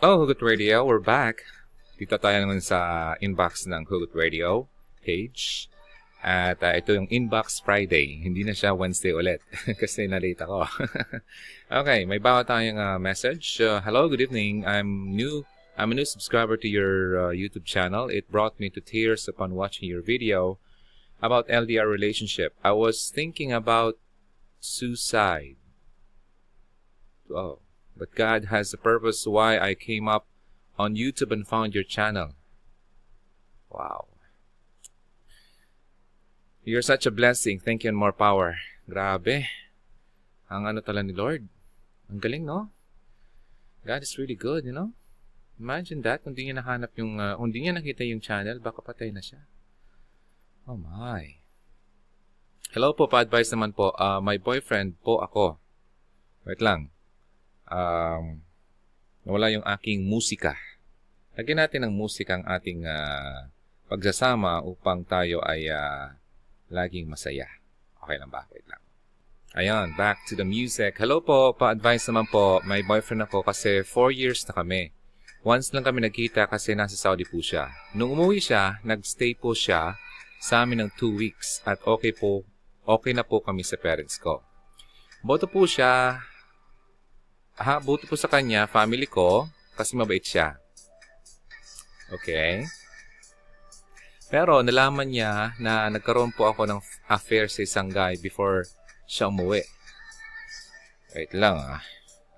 Oh, Hugot Radio, we're back. Dito tayo naman sa inbox ng Hugot Radio page. At uh, ito yung Inbox Friday. Hindi na siya Wednesday ulit kasi nalate ako. okay, may bawa tayong uh, message. Uh, Hello, good evening. I'm new. I'm a new subscriber to your uh, YouTube channel. It brought me to tears upon watching your video about LDR relationship. I was thinking about suicide. Oh, but God has a purpose why I came up on YouTube and found your channel. Wow. You're such a blessing. Thank you and more power. Grabe. Ang ano tala ni Lord. Ang galing, no? God is really good, you know? Imagine that, kung di niya nahanap yung, uh, kung di niya nakita yung channel, baka patay na siya. Oh my. Hello po, pa-advise naman po. Uh, my boyfriend po ako. Wait lang. Um, nawala yung aking musika. Lagyan natin ng musika ang ating uh, pagsasama upang tayo ay uh, laging masaya. Okay lang ba? Wait lang. Ayan, back to the music. Hello po, pa-advise naman po. May boyfriend ako kasi 4 years na kami. Once lang kami nagkita kasi nasa Saudi po siya. Nung umuwi siya, nagstay po siya sa amin ng 2 weeks at okay po, okay na po kami sa parents ko. Boto po siya, ha, boto po sa kanya, family ko, kasi mabait siya. Okay? Pero nalaman niya na nagkaroon po ako ng affair sa isang guy before siya umuwi. Wait lang ah.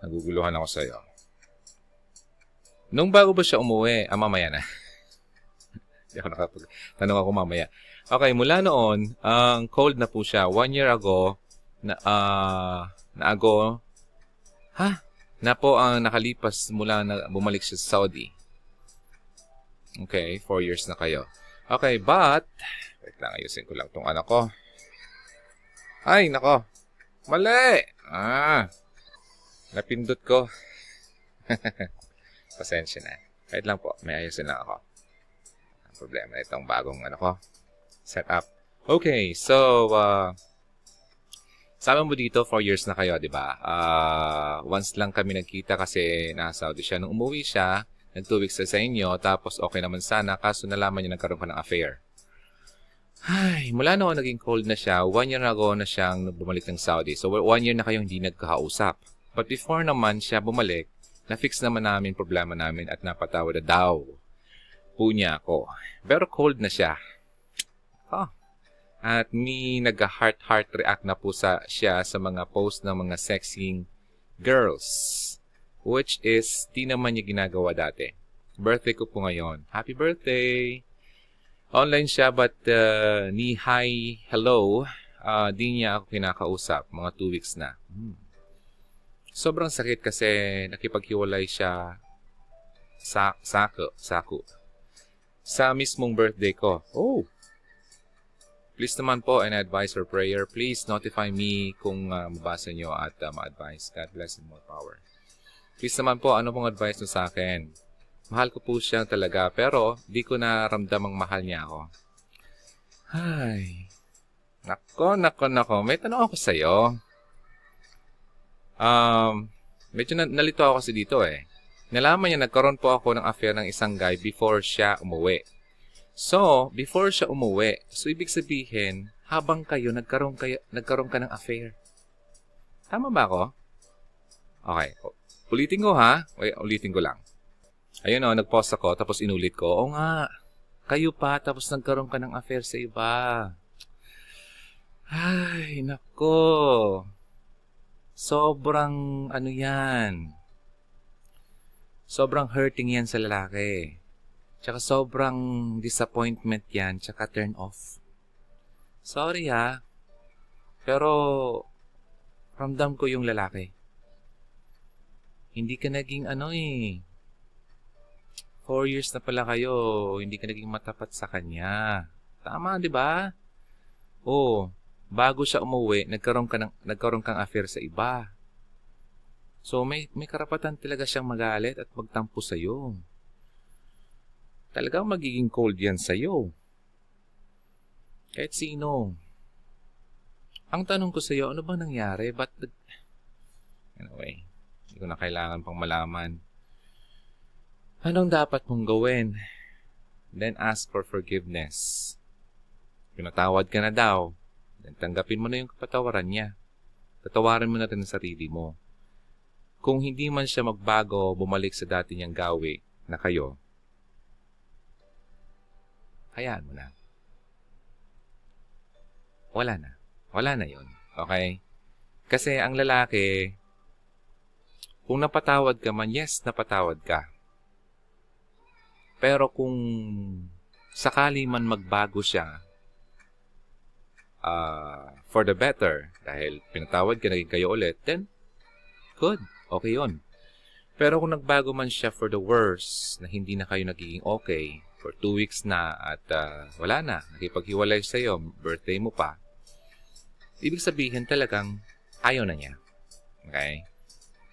Naguguluhan ako sa'yo. Nung bago ba siya umuwi? Ah, mamaya na. Hindi ako nakapag... Tanong ako mamaya. Okay, mula noon, ang um, cold na po siya. One year ago, na, uh, na ago, ha? Na po ang nakalipas mula na bumalik siya sa Saudi. Okay, four years na kayo. Okay, but, wait lang, ayusin ko lang tong anak ko. Ay, nako. Mali! Ah, napindot ko. Pasensya na. Wait lang po, may ayusin lang ako. Ang problema na itong bagong ano ko, setup. Okay, so, uh, Sama mo dito, 4 years na kayo, di ba? Uh, once lang kami nagkita kasi nasa Saudi siya. Nung umuwi siya, nag 2 weeks sa inyo, tapos okay naman sana, kaso nalaman niya nagkaroon ka ng affair. Ay, mula noon naging cold na siya, one year ago na siyang bumalik ng Saudi. So, one year na kayong hindi nagkakausap. But before naman siya bumalik, na-fix naman namin problema namin at napatawad na daw po niya ako. Pero cold na siya. Oh. At may nag-heart-heart react na po sa siya sa mga post ng mga sexing girls which is di naman niya ginagawa dati. Birthday ko po ngayon. Happy birthday! Online siya but uh, ni hi, hello, uh, di niya ako kinakausap. Mga 2 weeks na. Hmm. Sobrang sakit kasi nakipaghiwalay siya sa sako, sako. Sa mismong birthday ko. Oh! Please naman po an advice or prayer. Please notify me kung uh, mabasa nyo at uh, ma-advise. God bless and more power. Please naman po, ano pong advice nyo sa akin? Mahal ko po siya talaga, pero di ko naramdamang mahal niya ako. Ay. Nako, nako, nako. May tanong ako sa'yo. Um, medyo na, nalito ako kasi dito eh. Nalaman niya nagkaroon po ako ng affair ng isang guy before siya umuwi. So, before siya umuwi, so ibig sabihin, habang kayo nagkaroon kayo nagkaroon ka ng affair. Tama ba ako? Okay. Ulitin ko ha. Wait, ulitin ko lang. Ayun o, oh, nag-pause ako, tapos inulit ko. Oo nga, kayo pa, tapos nagkaroon ka ng affair sa iba. Ay, nako. Sobrang, ano yan. Sobrang hurting yan sa lalaki. Tsaka sobrang disappointment yan, tsaka turn off. Sorry ha. Pero, ramdam ko yung lalaki. Hindi ka naging ano eh. Four years na pala kayo, hindi ka naging matapat sa kanya. Tama, di ba? Oh, bago siya umuwi, nagkaroon, ka ng, nagkaroon kang affair sa iba. So, may, may karapatan talaga siyang magalit at magtampo sa'yo. Talagang magiging cold yan sa'yo. Kahit sino. Ang tanong ko sa'yo, ano ba nangyari? Ba't... Anyway, hindi ko na kailangan pang malaman. Anong dapat mong gawin? Then ask for forgiveness. Pinatawad ka na daw. Then tanggapin mo na yung kapatawaran niya. Tatawaran mo na rin ang sarili mo. Kung hindi man siya magbago, bumalik sa dati niyang gawi na kayo, hayaan mo na. Wala na. Wala na yon Okay? Kasi ang lalaki, kung napatawad ka man, yes, napatawad ka. Pero kung sakali man magbago siya, uh, for the better, dahil pinatawad ka, naging kayo ulit, then, good. Okay yon Pero kung nagbago man siya for the worse, na hindi na kayo nagiging okay, for two weeks na at uh, wala na, nakipaghiwalay sa'yo, birthday mo pa, ibig sabihin talagang ayaw na niya. Okay?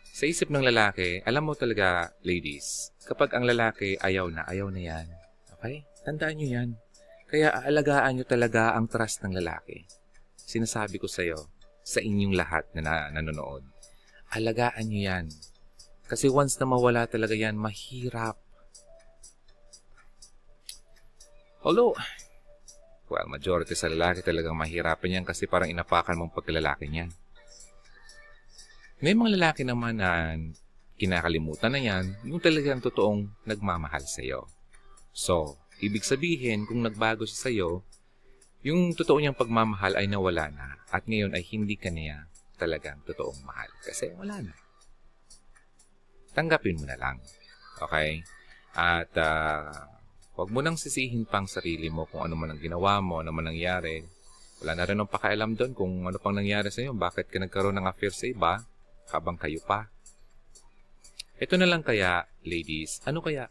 Sa isip ng lalaki, alam mo talaga, ladies, kapag ang lalaki ayaw na, ayaw na yan. Okay? Tandaan nyo yan. Kaya aalagaan nyo talaga ang trust ng lalaki. Sinasabi ko sa iyo, sa inyong lahat na, na nanonood, alagaan nyo yan. Kasi once na mawala talaga yan, mahirap. Although, well, majority sa lalaki talagang mahirapan yan kasi parang inapakan mong pagkalalaki niyan. May mga lalaki naman na kinakalimutan na yan, yung talagang totoong nagmamahal sa iyo. So, ibig sabihin, kung nagbago siya sa iyo, yung totoo niyang pagmamahal ay nawala na at ngayon ay hindi ka niya talagang totoong mahal. Kasi wala na. Tanggapin mo na lang. Okay? At uh, huwag mo nang sisihin pang sarili mo kung ano man ang ginawa mo, ano man nangyari. Wala na rin ang pakialam doon kung ano pang nangyari sa iyo. Bakit ka nagkaroon ng affair sa iba? habang kayo pa. Ito na lang kaya, ladies, ano kaya?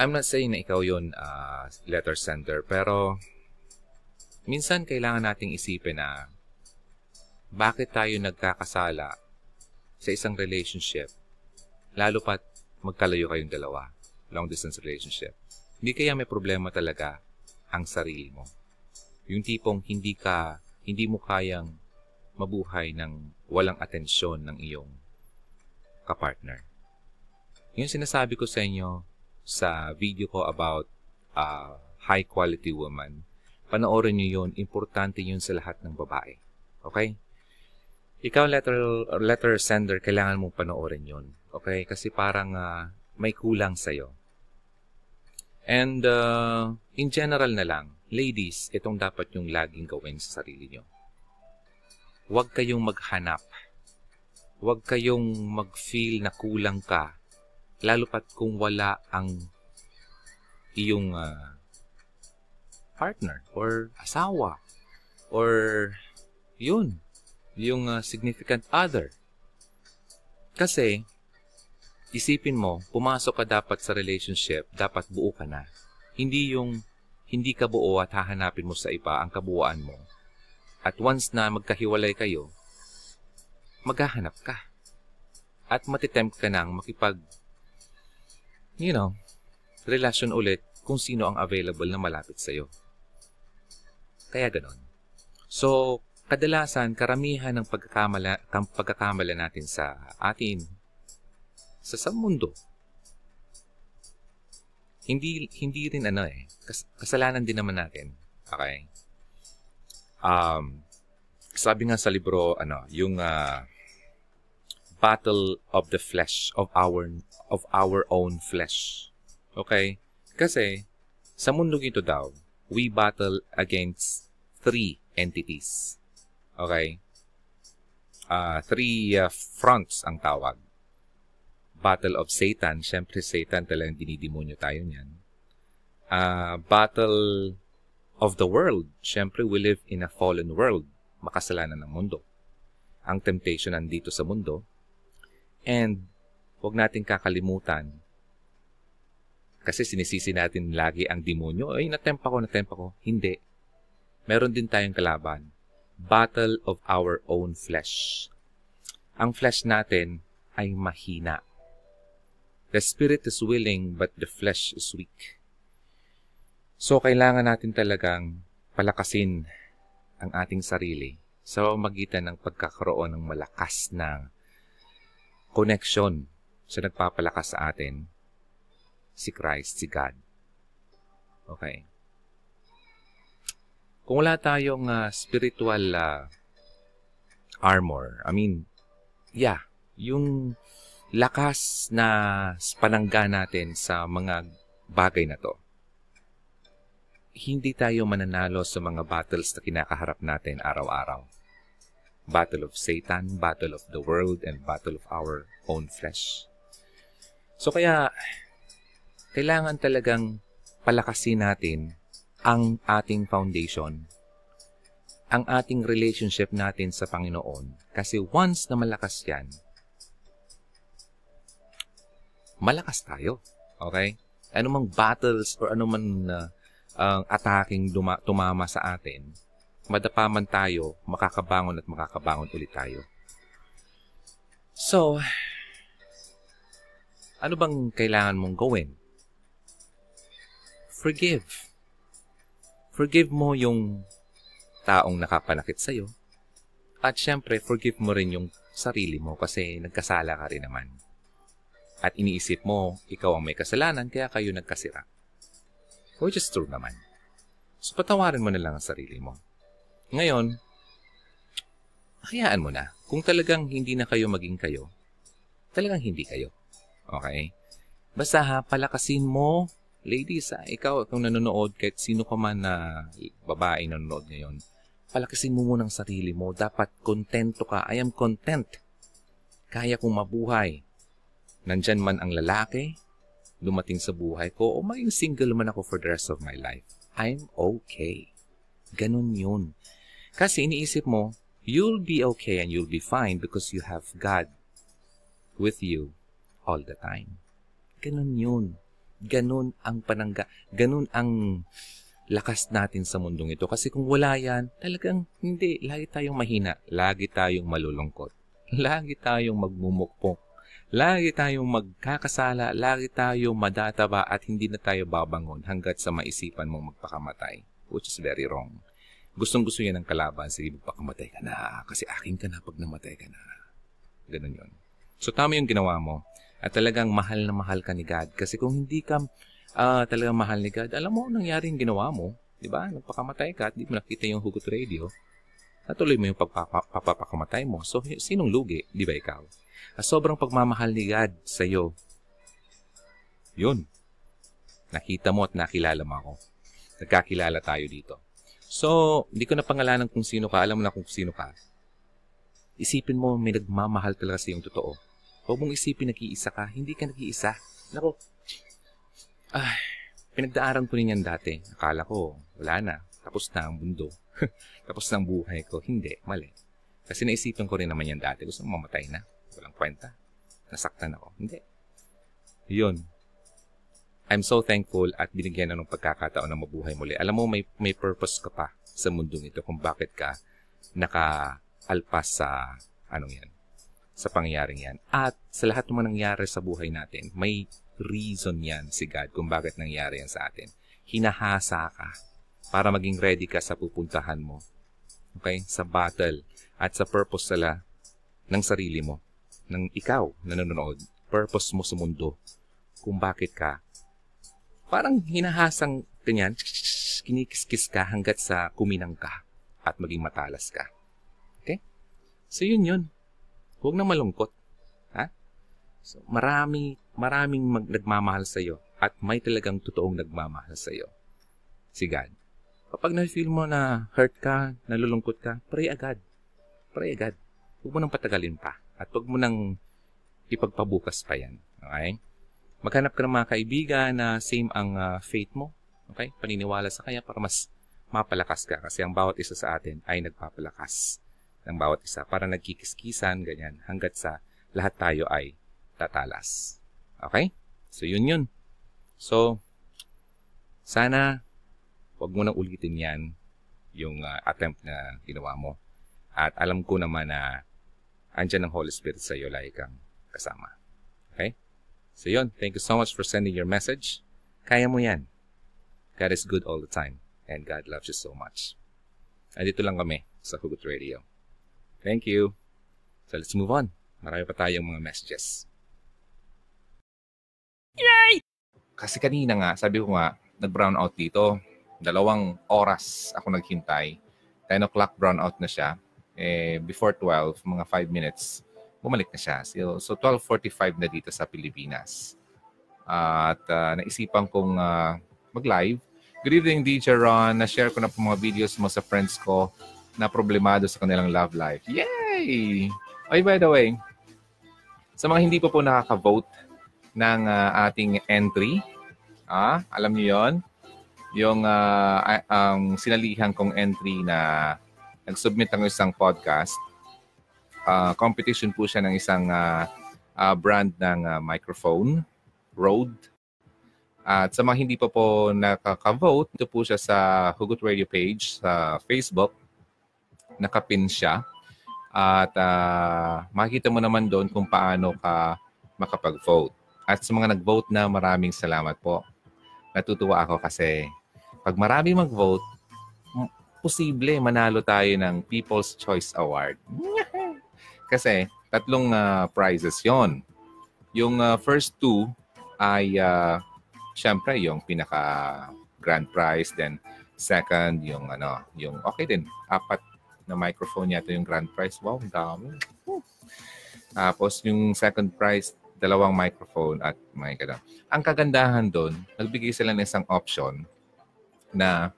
I'm not saying na ikaw yun, uh, letter sender, pero minsan kailangan nating isipin na bakit tayo nagkakasala sa isang relationship, lalo pat magkalayo kayong dalawa, long distance relationship. Hindi kaya may problema talaga ang sarili mo. Yung tipong hindi ka, hindi mo kayang mabuhay ng walang atensyon ng iyong kapartner. Yung sinasabi ko sa inyo sa video ko about uh, high quality woman, panoorin nyo yun, importante yun sa lahat ng babae. Okay? Ikaw, letter, letter sender, kailangan mong panoorin yun. Okay? Kasi parang uh, may kulang sa'yo. And uh, in general na lang, ladies, itong dapat yung laging gawin sa sarili nyo huwag kayong maghanap. Huwag kayong mag-feel na kulang ka. Lalo pat kung wala ang iyong uh, partner or asawa or yun, yung uh, significant other. Kasi, isipin mo, pumasok ka dapat sa relationship, dapat buo ka na. Hindi yung hindi ka buo at hahanapin mo sa iba ang kabuuan mo at once na magkahiwalay kayo, maghahanap ka. At matitempt ka nang makipag, you know, relasyon ulit kung sino ang available na malapit sa'yo. Kaya ganon. So, kadalasan, karamihan ng pagkakamala, pagkakamala natin sa atin, sa, sa mundo, hindi hindi rin ano eh, kas, kasalanan din naman natin. Okay? um, sabi nga sa libro, ano, yung uh, battle of the flesh of our of our own flesh. Okay? Kasi sa mundo ito daw, we battle against three entities. Okay? Uh, three uh, fronts ang tawag. Battle of Satan. Siyempre, Satan talagang dinidemonyo tayo niyan. Uh, battle of the world. Siyempre, we live in a fallen world. Makasalanan ng mundo. Ang temptation nandito sa mundo. And, huwag natin kakalimutan. Kasi sinisisi natin lagi ang demonyo. Ay, natempa ko, natempa ko. Hindi. Meron din tayong kalaban. Battle of our own flesh. Ang flesh natin ay mahina. The spirit is willing, but the flesh is weak. So, kailangan natin talagang palakasin ang ating sarili sa magitan ng pagkakaroon ng malakas na connection sa nagpapalakas sa atin, si Christ, si God. Okay. Kung wala tayong uh, spiritual uh, armor, I mean, yeah, yung lakas na panangga natin sa mga bagay na to, hindi tayo mananalo sa mga battles na kinakaharap natin araw-araw. Battle of Satan, battle of the world, and battle of our own flesh. So kaya, kailangan talagang palakasin natin ang ating foundation, ang ating relationship natin sa Panginoon. Kasi once na malakas yan, malakas tayo. Okay? Anumang battles or anumang uh, uh, attacking duma- tumama sa atin, madapaman tayo, makakabangon at makakabangon ulit tayo. So, ano bang kailangan mong gawin? Forgive. Forgive mo yung taong nakapanakit sa'yo. At syempre, forgive mo rin yung sarili mo kasi nagkasala ka rin naman. At iniisip mo, ikaw ang may kasalanan kaya kayo nagkasira. Which is true naman. So, patawarin mo na lang ang sarili mo. Ngayon, hayaan mo na. Kung talagang hindi na kayo maging kayo, talagang hindi kayo. Okay? Basta ha, palakasin mo, ladies ha, ikaw kung nanonood, kahit sino ka man na babae nanonood ngayon, palakasin mo muna ang sarili mo. Dapat kontento ka. I am content. Kaya kong mabuhay. Nandyan man ang lalaki, dumating sa buhay ko o maging single man ako for the rest of my life. I'm okay. Ganun yun. Kasi iniisip mo, you'll be okay and you'll be fine because you have God with you all the time. Ganun yun. Ganun ang panangga. Ganun ang lakas natin sa mundong ito. Kasi kung wala yan, talagang hindi. Lagi tayong mahina. Lagi tayong malulungkot. Lagi tayong magmumukpok Lagi tayong magkakasala, lagi tayong madataba at hindi na tayo babangon hanggat sa maisipan mong magpakamatay, which is very wrong. Gustong gusto yan ng kalaban, sige magpakamatay ka na, kasi akin ka na pag namatay ka na. Ganun yun. So tama yung ginawa mo. At talagang mahal na mahal ka ni God. Kasi kung hindi ka uh, talagang mahal ni God, alam mo nangyari yung ginawa mo. Di ba? Nagpakamatay ka at di mo nakita yung hugot radio. Natuloy mo yung pagpapakamatay mo. So, sinong lugi? Di ba ikaw? Sobrang pagmamahal ni God sa iyo. Yun. Nakita mo at nakilala mo ako. Nagkakilala tayo dito. So, hindi ko na pangalanan kung sino ka. Alam mo na kung sino ka. Isipin mo, may nagmamahal talaga sa iyong totoo. Huwag mong isipin nag-iisa ka. Hindi ka nag-iisa. Nako, ay, pinagdaaran ko rin yan dati. Akala ko, wala na. Tapos na ang mundo. Tapos na ang buhay ko. Hindi, mali. Kasi naisipan ko rin naman yan dati. Gusto mamatay na. Walang kwenta. Nasaktan ako. Hindi. Yun. I'm so thankful at binigyan na ng pagkakataon na mabuhay muli. Alam mo, may, may purpose ka pa sa mundong ito kung bakit ka nakaalpas sa anong yan, sa pangyayaring yan. At sa lahat ng nangyari sa buhay natin, may reason yan si God kung bakit nangyari yan sa atin. Hinahasa ka para maging ready ka sa pupuntahan mo. Okay? Sa battle at sa purpose sala ng sarili mo ng ikaw na nanonood, purpose mo sa mundo, kung bakit ka, parang hinahasang ganyan, kinikiskis ka hanggat sa kuminang ka at maging matalas ka. Okay? So yun yun. Huwag na malungkot. Ha? So, marami, maraming mag, nagmamahal sa iyo at may talagang totoong nagmamahal sa iyo. Si God. Kapag na-feel mo na hurt ka, nalulungkot ka, pray agad. Pray agad. Huwag mo nang patagalin pa. At huwag mo nang ipagpabukas pa yan. Okay? Maghanap ka ng mga kaibigan na same ang uh, faith mo. Okay? Paniniwala sa kanya para mas mapalakas ka. Kasi ang bawat isa sa atin ay nagpapalakas ng bawat isa. Para nagkikiskisan, ganyan. Hanggat sa lahat tayo ay tatalas. Okay? So, yun yun. So, sana wag mo nang ulitin yan yung uh, attempt na ginawa mo. At alam ko naman na andyan ang Holy Spirit sa iyo, lagi kang kasama. Okay? So yun, thank you so much for sending your message. Kaya mo yan. God is good all the time. And God loves you so much. Andito lang kami sa Hugot Radio. Thank you. So let's move on. Marami pa tayong mga messages. Yay! Kasi kanina nga, sabi ko nga, nag-brown out dito. Dalawang oras ako naghintay. 10 o'clock brown out na siya. Eh, before 12, mga 5 minutes, bumalik na siya. So, so 12.45 na dito sa Pilipinas. Uh, at uh, naisipan kong uh, mag-live. Good evening, DJ Ron. Na-share ko na po mga videos mo sa friends ko na problemado sa kanilang love life. Yay! Oy, by the way, sa mga hindi pa po, po nakaka-vote ng uh, ating entry, ah, alam niyo yon yung uh, ang sinalihan kong entry na nag-submit ng isang podcast. Uh, competition po siya ng isang uh, uh, brand ng uh, microphone, Rode. At sa mga hindi pa po nakaka-vote, ito po siya sa Hugot Radio page sa Facebook. Nakapin siya. At uh, makikita mo naman doon kung paano ka makapag-vote. At sa mga nag-vote na, maraming salamat po. Natutuwa ako kasi pag marami mag-vote, posible manalo tayo ng People's Choice Award. kasi tatlong uh, prizes yon. Yung uh, first two ay uh, syempre yung pinaka grand prize then second yung ano yung okay din apat na microphone yata yung grand prize. Wow, dami. Tapos yung second prize, dalawang microphone at may gano'n. Ang kagandahan doon, nagbigay sila ng isang option na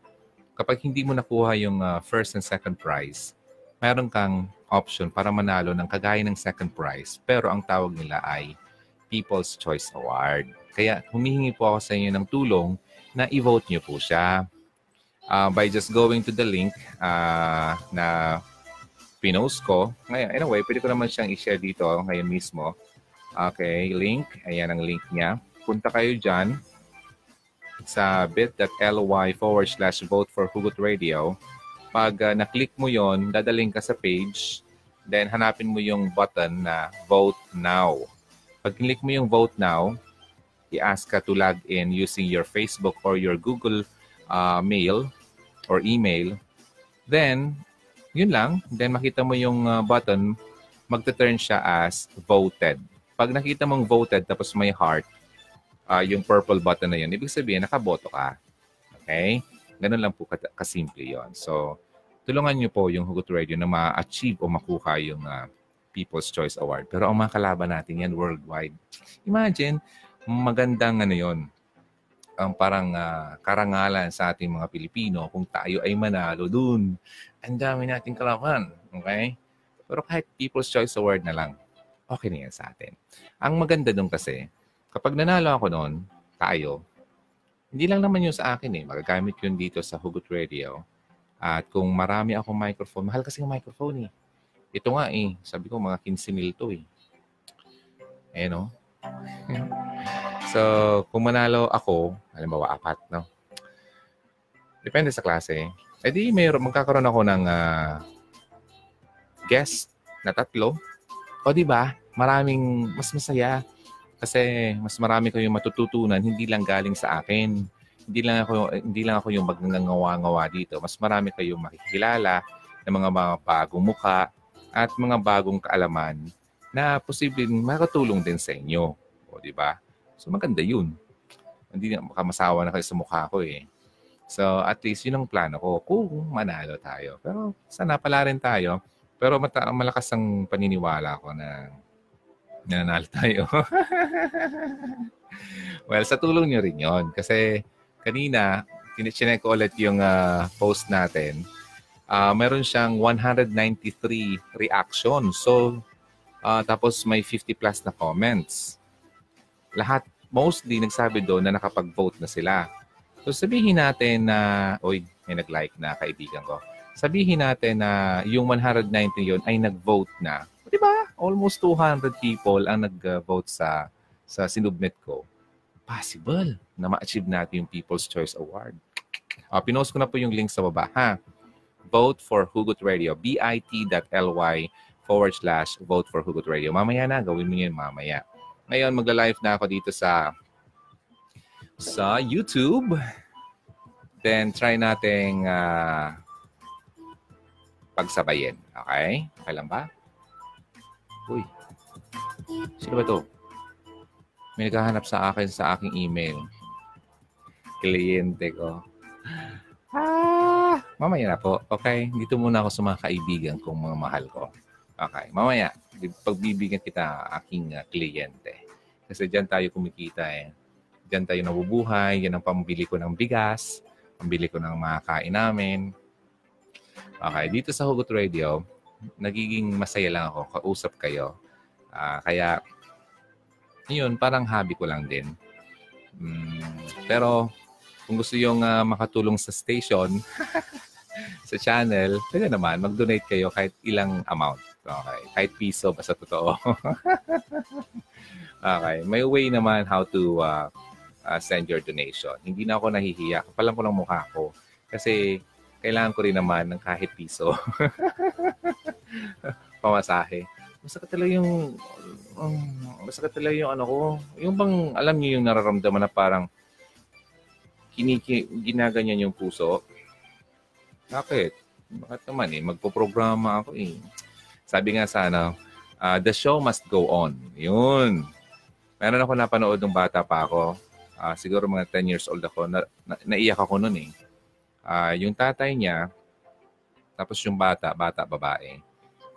kapag hindi mo nakuha yung uh, first and second prize, mayroon kang option para manalo ng kagaya ng second prize. Pero ang tawag nila ay People's Choice Award. Kaya humihingi po ako sa inyo ng tulong na i-vote niyo po siya uh, by just going to the link uh, na pinost ko. Ngayon, anyway, pwede ko naman siyang i-share dito ngayon mismo. Okay, link. Ayan ang link niya. Punta kayo dyan sa bit.ly forward slash vote for Hugot Radio. Pag uh, na-click mo yon, dadaling ka sa page. Then, hanapin mo yung button na Vote Now. Pag click mo yung Vote Now, i-ask ka to log in using your Facebook or your Google uh, mail or email, then, yun lang. Then makita mo yung uh, button, magte-turn siya as voted. Pag nakita mong voted tapos may heart, uh, yung purple button na yun, ibig sabihin, nakaboto ka. Okay? Ganun lang po kasimple yon So, tulungan niyo po yung Hugot Radio na ma-achieve o makuha yung uh, People's Choice Award. Pero ang mga kalaban natin yan worldwide. Imagine, magandang ano yon ang parang uh, karangalan sa ating mga Pilipino kung tayo ay manalo dun. Ang dami nating kalaban. Okay? Pero kahit People's Choice Award na lang, okay na yan sa atin. Ang maganda dun kasi, kapag nanalo ako noon, tayo, hindi lang naman yun sa akin eh. Magagamit yun dito sa Hugot Radio. At kung marami akong microphone, mahal kasi yung microphone eh. Ito nga eh, sabi ko mga 15 mil to eh. Eh no? So, kung manalo ako, halimbawa apat, no? Depende sa klase. Eh di, may, magkakaroon ako ng uh, guest na tatlo. O di ba? Maraming mas masaya kasi mas marami kayong matututunan hindi lang galing sa akin. Hindi lang ako hindi lang ako yung magngangawa-ngawa dito. Mas marami kayong makikilala ng mga mga bagong muka at mga bagong kaalaman na posibleng makatulong din sa inyo. O di ba? So maganda yun. Hindi na makamasawa na kayo sa mukha ko eh. So at least yun ang plano ko kung manalo tayo. Pero sana pala rin tayo. Pero mata- malakas ang paniniwala ko na nanalo tayo. well, sa tulong nyo rin yon Kasi kanina, chinek ko ulit yung uh, post natin. Uh, meron siyang 193 reactions. So, uh, tapos may 50 plus na comments. Lahat mostly nagsabi doon na nakapag-vote na sila. So sabihin natin na, oy, may nag-like na kaibigan ko. Sabihin natin na yung 190 yon ay nag-vote na. Di ba? Almost 200 people ang nag-vote sa sa sinubmit ko. Possible na ma-achieve natin yung People's Choice Award. Uh, pinost ko na po yung link sa baba, ha? Vote for Hugot Radio. bit.ly forward slash vote for Hugot Radio. Mamaya na, gawin mo yun mamaya. Ngayon, magla-live na ako dito sa sa YouTube. Then, try nating uh, pagsabayin. Okay? Okay lang ba? Uy. Sino ba to? May naghahanap sa akin sa aking email. Kliyente ko. Ah, mamaya na po. Okay? Dito muna ako sa mga kaibigan kong mga mahal ko. Okay. Mamaya, pagbibigyan kita aking uh, kliyente. Kasi diyan tayo kumikita eh. Diyan tayo nabubuhay. Yan ang pambili ko ng bigas. Pambili ko ng mga kain namin. Okay. Dito sa Hugot Radio, nagiging masaya lang ako. Kausap kayo. Uh, kaya, yun, parang hobby ko lang din. Mm, pero kung gusto yung uh, makatulong sa station, sa channel, pwede naman, mag-donate kayo kahit ilang amount. Okay. Kahit piso, basta totoo. okay. May way naman how to uh, uh, send your donation. Hindi na ako nahihiya. Kapalan ko ng mukha ko. Kasi kailangan ko rin naman ng kahit piso. Pamasahe. Masakit talaga yung um, masakit talaga yung ano ko. Yung bang alam niyo yung nararamdaman na parang kiniki, ginaganyan yung puso. Bakit? Bakit naman eh? Magpo-programa ako eh. Sabi nga sana, uh, the show must go on. Yun. Meron ako napanood ng bata pa ako. Uh, siguro mga 10 years old ako. Na, na, naiyak ako noon eh. Uh, yung tatay niya, tapos yung bata, bata, babae,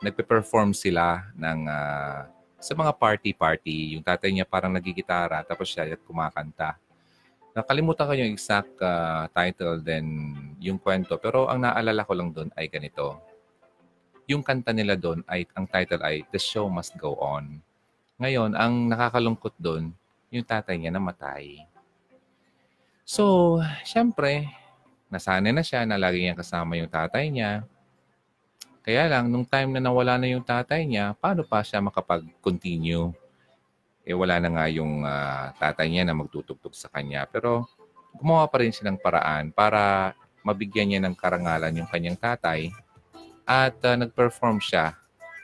nagpe-perform sila ng uh, sa mga party-party. Yung tatay niya parang nagigitara, tapos siya at kumakanta. Nakalimutan ko yung exact uh, title then yung kwento. Pero ang naalala ko lang doon ay ganito. Yung kanta nila doon ay, ang title ay The Show Must Go On. Ngayon, ang nakakalungkot doon, yung tatay niya namatay. So, syempre, nasanay na siya na lagi niya kasama yung tatay niya. Kaya lang, nung time na nawala na yung tatay niya, paano pa siya makapag-continue eh wala na nga yung uh, tatay niya na magtutugtog sa kanya. Pero gumawa pa rin silang paraan para mabigyan niya ng karangalan yung kanyang tatay at uh, nag-perform siya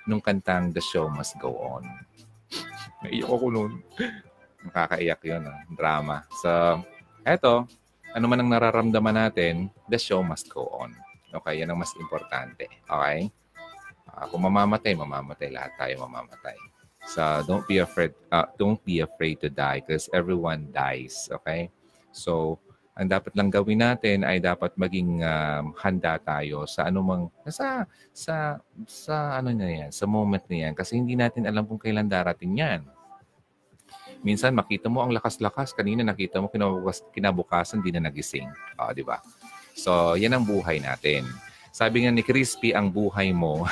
nung kantang The Show Must Go On. Naiyak ako noon. Nakakaiyak yun, ah. drama. So, eto, ano man ang nararamdaman natin, the show must go on. Okay, yan ang mas importante. Okay? Uh, kung mamamatay, mamamatay. Lahat tayo mamamatay. So don't be afraid uh, don't be afraid to die because everyone dies, okay? So ang dapat lang gawin natin ay dapat maging um, handa tayo sa anumang sa sa sa ano na yan, sa moment na yan kasi hindi natin alam kung kailan darating yan. Minsan makita mo ang lakas-lakas, kanina nakita mo kinabukas, kinabukasan hindi na nagising. Oh, di ba? So, yan ang buhay natin. Sabi nga ni Crispy, ang buhay mo.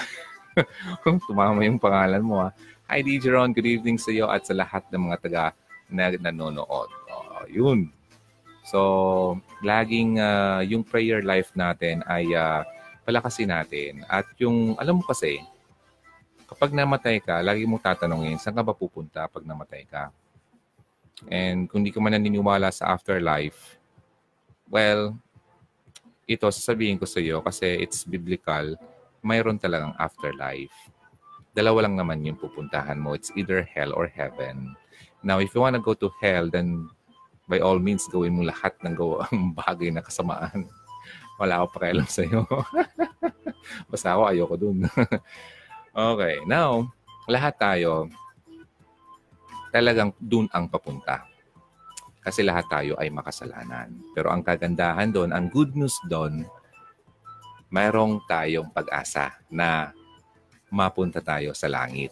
Tumama yung pangalan mo ha. Hi, DJ Ron. Good evening sa iyo at sa lahat ng mga taga na nanonood. Uh, yun. So, laging uh, yung prayer life natin ay uh, palakasin natin. At yung, alam mo kasi, kapag namatay ka, lagi mong tatanungin, saan ka ba pupunta pag namatay ka? And kung di ka man naniniwala sa afterlife, well, ito sasabihin ko sa iyo kasi it's biblical, mayroon talagang afterlife dalawa lang naman yung pupuntahan mo. It's either hell or heaven. Now, if you want to go to hell, then by all means, gawin mo lahat ng ang bagay na kasamaan. Wala ako pakialam sa'yo. Basta ako, ayoko dun. okay, now, lahat tayo, talagang dun ang papunta. Kasi lahat tayo ay makasalanan. Pero ang kagandahan doon, ang good news doon, mayroong tayong pag-asa na mapunta tayo sa langit.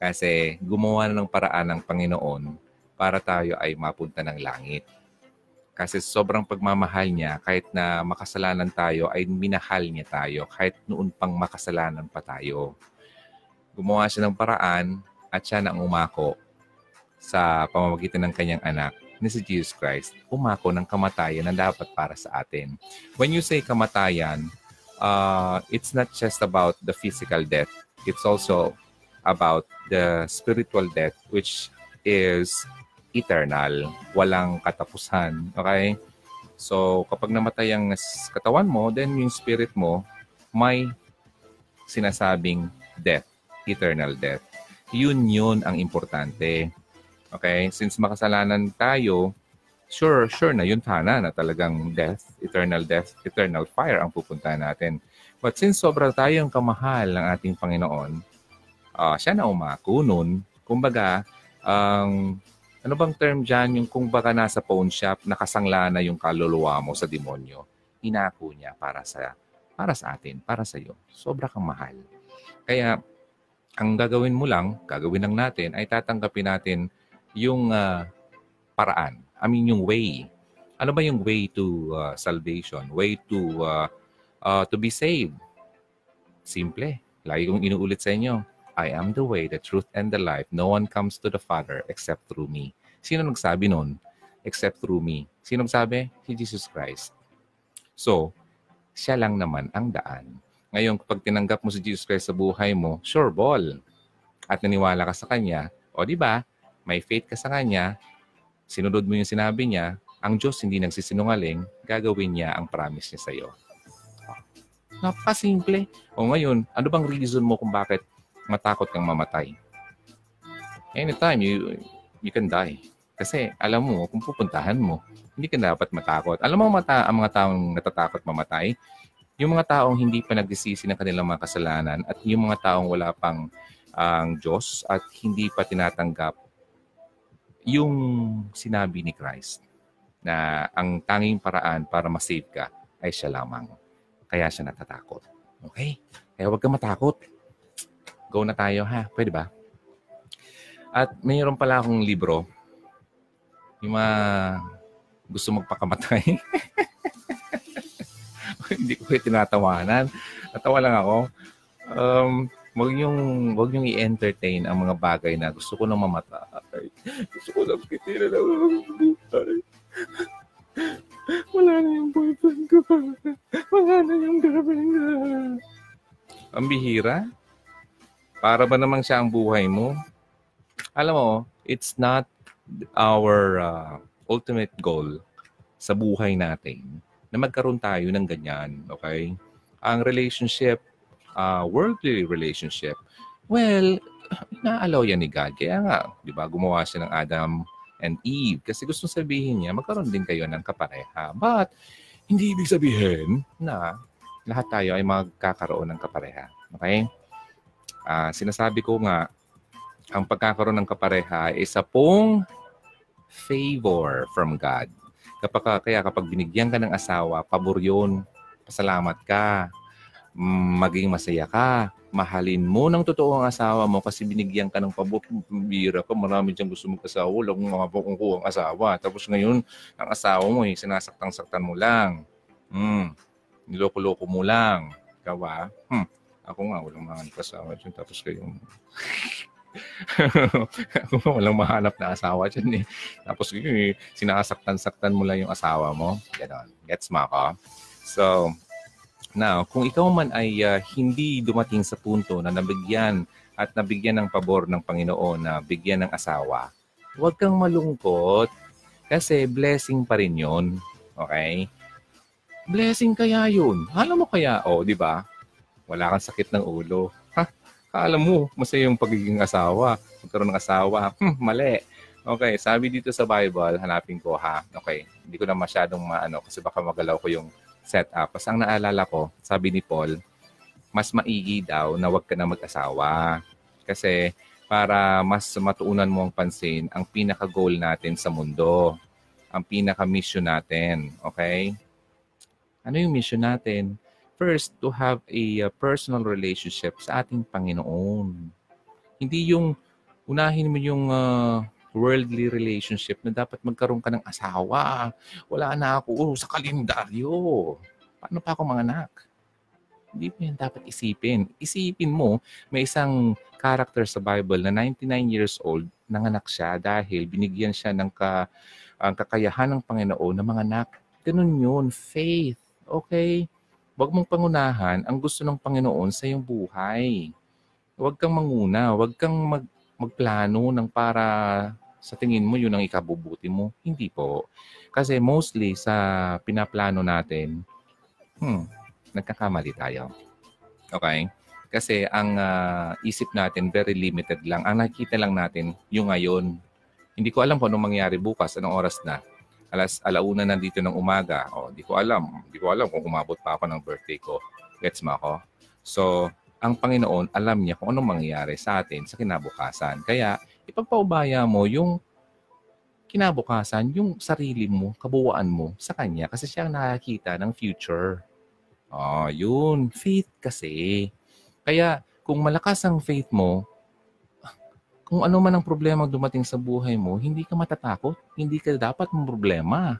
Kasi gumawa na ng paraan ng Panginoon para tayo ay mapunta ng langit. Kasi sobrang pagmamahal niya, kahit na makasalanan tayo, ay minahal niya tayo kahit noon pang makasalanan pa tayo. Gumawa siya ng paraan at siya na umako sa pamamagitan ng kanyang anak ni si Jesus Christ, umako ng kamatayan na dapat para sa atin. When you say kamatayan, uh, it's not just about the physical death. It's also about the spiritual death, which is eternal. Walang katapusan. Okay? So, kapag namatay ang katawan mo, then yung spirit mo may sinasabing death, eternal death. Yun yun ang importante. Okay? Since makasalanan tayo, sure, sure na yun sana na talagang death, eternal death, eternal fire ang pupuntahan natin. But since sobra tayong kamahal ng ating Panginoon, uh, siya na umako nun. Kumbaga, ang um, Ano bang term dyan? Yung kung baka nasa pawn shop, nakasangla na yung kaluluwa mo sa demonyo. Inako niya para sa para sa atin, para sa iyo. Sobra kang mahal. Kaya, ang gagawin mo lang, gagawin lang natin, ay tatanggapin natin yung uh, paraan. I mean, yung way. Ano ba yung way to uh, salvation? Way to uh, uh, to be saved? Simple. Lagi kong inuulit sa inyo. I am the way, the truth, and the life. No one comes to the Father except through me. Sino nagsabi nun? Except through me. Sino nagsabi? Si Jesus Christ. So, siya lang naman ang daan. Ngayon, kapag tinanggap mo si Jesus Christ sa buhay mo, sure ball. At naniwala ka sa Kanya, o di ba, may faith ka sa Kanya, sinunod mo yung sinabi niya, ang Diyos hindi nagsisinungaling, gagawin niya ang promise niya sa iyo. Napakasimple. O ngayon, ano bang reason mo kung bakit matakot kang mamatay? Anytime, you, you can die. Kasi alam mo kung pupuntahan mo, hindi ka dapat matakot. Alam mo mata, ang mga taong natatakot mamatay? Yung mga taong hindi pa nagsisisi ng kanilang mga kasalanan at yung mga taong wala pang ang Diyos at hindi pa tinatanggap yung sinabi ni Christ na ang tanging paraan para masave ka ay siya lamang. Kaya siya natatakot. Okay? Kaya huwag kang matakot. Go na tayo ha. Pwede ba? At mayroon pala akong libro. Yung mga gusto magpakamatay. Hindi ko tinatawanan. Natawa lang ako. Um, wag yung wag yung i-entertain ang mga bagay na gusto ko nang mamatay. Gusto ko lang kitira lang buhay. Wala na yung boyfriend ko. Wala na yung girlfriend ko. Ang bihira. Para ba naman siya ang buhay mo? Alam mo, it's not our uh, ultimate goal sa buhay natin na magkaroon tayo ng ganyan. Okay? Ang relationship, uh, worldly relationship, well, inaalaw yan ni God. Kaya nga, di ba, gumawa siya ng Adam and Eve. Kasi gusto sabihin niya, magkaroon din kayo ng kapareha. But, hindi ibig sabihin na lahat tayo ay magkakaroon ng kapareha. Okay? Uh, sinasabi ko nga, ang pagkakaroon ng kapareha ay isa pong favor from God. Kapag, kaya kapag binigyan ka ng asawa, pabor yun. Pasalamat ka. Maging masaya ka mahalin mo ng totoo ang asawa mo kasi binigyan ka ng pabira ka. Marami dyan gusto mag-asawa. Wala kong mga pukungko ang asawa. Tapos ngayon, ang asawa mo, eh, sinasaktang-saktan mo lang. Hmm. Niloko-loko mo lang. Ikaw ba? Hmm. Ako nga, walang mga asawa dyan. Tapos kayong... ako nga, walang mahanap na asawa dyan eh. Tapos eh, sinasaktan-saktan mo lang yung asawa mo. Ganon. Gets mo ako? So, Now, kung ikaw man ay uh, hindi dumating sa punto na nabigyan at nabigyan ng pabor ng Panginoon na bigyan ng asawa, huwag kang malungkot kasi blessing pa rin yun. Okay? Blessing kaya yun. Alam mo kaya, oh, di ba? Wala kang sakit ng ulo. Ha? Kala mo, masaya yung pagiging asawa. Magkaroon ng asawa. Hmm, mali. Okay, sabi dito sa Bible, hanapin ko ha. Okay, hindi ko na masyadong maano kasi baka magalaw ko yung setup. Basta ang naalala ko, sabi ni Paul, mas maigi daw na huwag ka na mag-asawa. Kasi para mas matuunan mo ang pansin ang pinaka-goal natin sa mundo. Ang pinaka-mission natin. Okay? Ano yung mission natin? First, to have a uh, personal relationship sa ating Panginoon. Hindi yung unahin mo yung uh, worldly relationship na dapat magkaroon ka ng asawa. Wala na ako oh, sa kalendaryo. Paano pa ako mga anak? Hindi mo yan dapat isipin. Isipin mo, may isang character sa Bible na 99 years old, nanganak siya dahil binigyan siya ng ka, ang kakayahan ng Panginoon na mga anak. Ganun yun, faith. Okay? Huwag mong pangunahan ang gusto ng Panginoon sa iyong buhay. Huwag kang manguna, huwag kang mag, magplano ng para sa tingin mo yun ang ikabubuti mo. Hindi po. Kasi mostly sa pinaplano natin, hmm, nagkakamali tayo. Okay? Kasi ang uh, isip natin very limited lang. Ang nakikita lang natin yung ngayon. Hindi ko alam kung anong mangyari bukas, anong oras na. Alas alauna na dito ng umaga. O, oh, di ko alam. Di ko alam kung umabot pa ako ng birthday ko. Gets mo ako? So, ang Panginoon, alam niya kung anong mangyayari sa atin sa kinabukasan. Kaya, ipagpaubaya mo yung kinabukasan yung sarili mo, kabuuan mo sa kanya kasi siya ang nakakita ng future. Ah, yun. Faith kasi. Kaya kung malakas ang faith mo, kung ano man ang problema dumating sa buhay mo, hindi ka matatakot. Hindi ka dapat mong problema.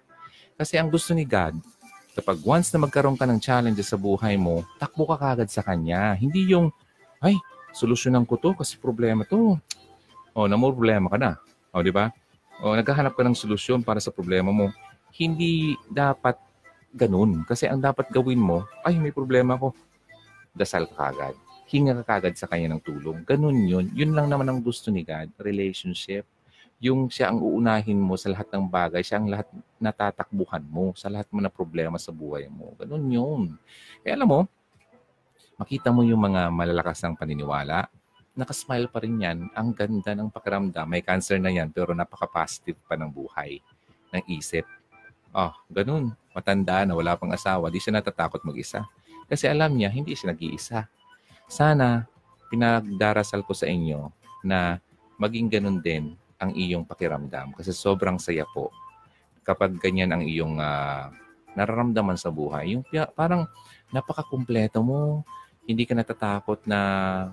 Kasi ang gusto ni God, kapag once na magkaroon ka ng challenge sa buhay mo, takbo ka kagad sa Kanya. Hindi yung, ay, solusyonan ko to kasi problema to. O, na mo problema ka na. O, di ba? O, naghahanap ka ng solusyon para sa problema mo. Hindi dapat ganun. Kasi ang dapat gawin mo, ay, may problema ko. Dasal ka kagad hinga ka kagad sa kanya ng tulong. Ganun yun. Yun lang naman ang gusto ni God, relationship. Yung siya ang uunahin mo sa lahat ng bagay, siya ang lahat natatakbuhan mo sa lahat mo na problema sa buhay mo. Ganun yun. Kaya alam mo, makita mo yung mga malalakas ng paniniwala, nakasmile pa rin yan. Ang ganda ng pakiramdam. May cancer na yan, pero napaka-positive pa ng buhay, ng isip. Oh, ganun. Matanda na, wala pang asawa, di siya natatakot mag-isa. Kasi alam niya, hindi siya nag-iisa sana pinagdarasal ko sa inyo na maging ganun din ang iyong pakiramdam kasi sobrang saya po kapag ganyan ang iyong uh, nararamdaman sa buhay. Yung parang napakakumpleto mo, hindi ka natatakot na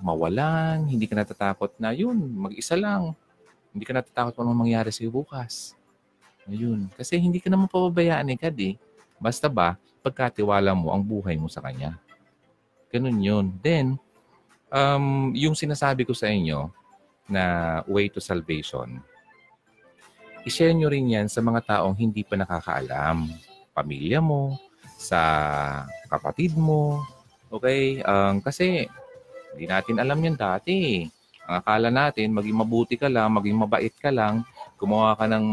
mawalan, hindi ka natatakot na yun, mag-isa lang. Hindi ka natatakot kung anong mangyari sa iyo bukas. Ayun. Kasi hindi ka naman pababayaan ni God eh. Basta ba, pagkatiwala mo ang buhay mo sa Kanya. Ganun yun. Then, um, yung sinasabi ko sa inyo na way to salvation, i-share nyo rin yan sa mga taong hindi pa nakakaalam. Pamilya mo, sa kapatid mo. Okay? Um, kasi hindi natin alam yan dati. Ang akala natin, maging mabuti ka lang, maging mabait ka lang, gumawa ka ng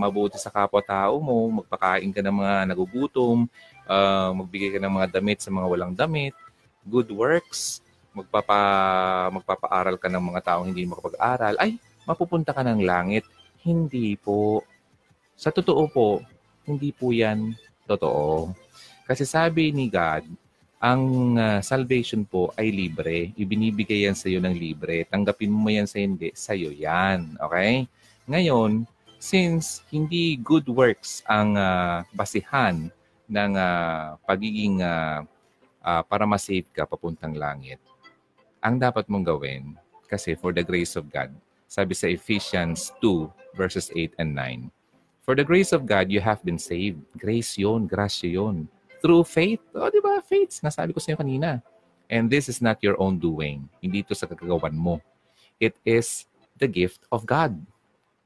mabuti sa kapwa-tao mo, magpakain ka ng mga nagugutom, uh, magbigay ka ng mga damit sa mga walang damit, good works, magpapa, magpapaaral ka ng mga taong hindi makapag-aral, ay, mapupunta ka ng langit. Hindi po. Sa totoo po, hindi po yan totoo. Kasi sabi ni God, ang uh, salvation po ay libre. Ibinibigay yan sa iyo ng libre. Tanggapin mo yan sa hindi, sa iyo yan. Okay? Ngayon, since hindi good works ang uh, basihan ng uh, pagiging uh, uh, para ma-save ka papuntang langit, ang dapat mong gawin, kasi for the grace of God, sabi sa Ephesians 2 verses 8 and 9, For the grace of God, you have been saved. Grace yon, grasya yon. Through faith. O, oh, di ba? Faith. Nasabi ko sa iyo kanina. And this is not your own doing. Hindi ito sa kagagawan mo. It is the gift of God.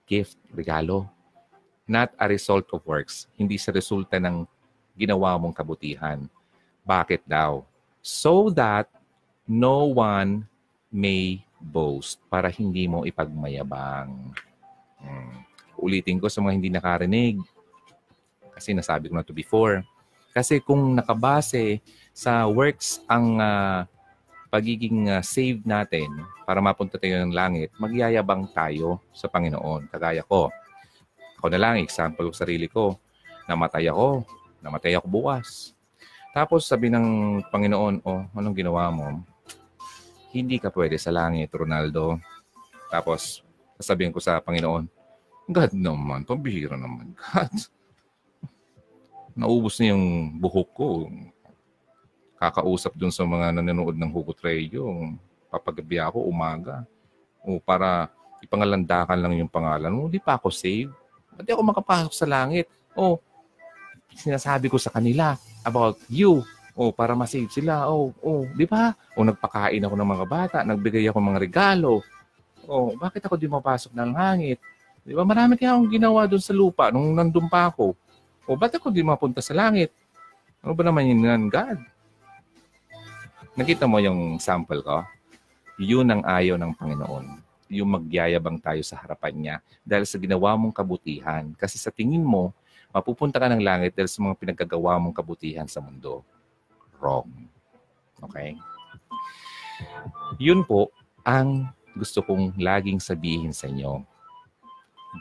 Gift, regalo. Not a result of works. Hindi sa resulta ng ginawa mong kabutihan. Bakit daw? So that no one may boast para hindi mo ipagmayabang. Hmm. Ulitin ko sa mga hindi nakarinig. Kasi nasabi ko na to before. Kasi kung nakabase sa works ang uh, pagiging uh, saved natin para mapunta tayo ng langit, magyayabang tayo sa Panginoon. Kagaya ko. Ako na lang, example ko sarili ko. Namatay ako. Namatay ako bukas. Tapos sabi ng Panginoon, oh, anong ginawa mo? Hindi ka pwede sa langit, Ronaldo. Tapos, sasabihin ko sa Panginoon, God naman, pambihira naman, God. Naubos na yung buhok ko. Kakausap dun sa mga nanonood ng Hugot Radio. Papagabi ako, umaga. O para ipangalandakan lang yung pangalan mo. Hindi pa ako save. Hindi ako makapasok sa langit. O, sinasabi ko sa kanila about you Oh, para ma-save sila. Oh, oh, di ba? O nagpakain ako ng mga bata, nagbigay ako ng mga regalo. Oh, bakit ako di mapasok ng hangit? Di ba? Marami kaya akong ginawa doon sa lupa nung nandun pa ako. O ba't ako di mapunta sa langit? Ano ba naman yun nga, God? Nakita mo yung sample ko? Yun ang ayaw ng Panginoon. Yung magyayabang tayo sa harapan niya dahil sa ginawa mong kabutihan. Kasi sa tingin mo, mapupunta ka ng langit dahil sa mga pinagkagawa mong kabutihan sa mundo wrong. Okay? Yun po ang gusto kong laging sabihin sa inyo.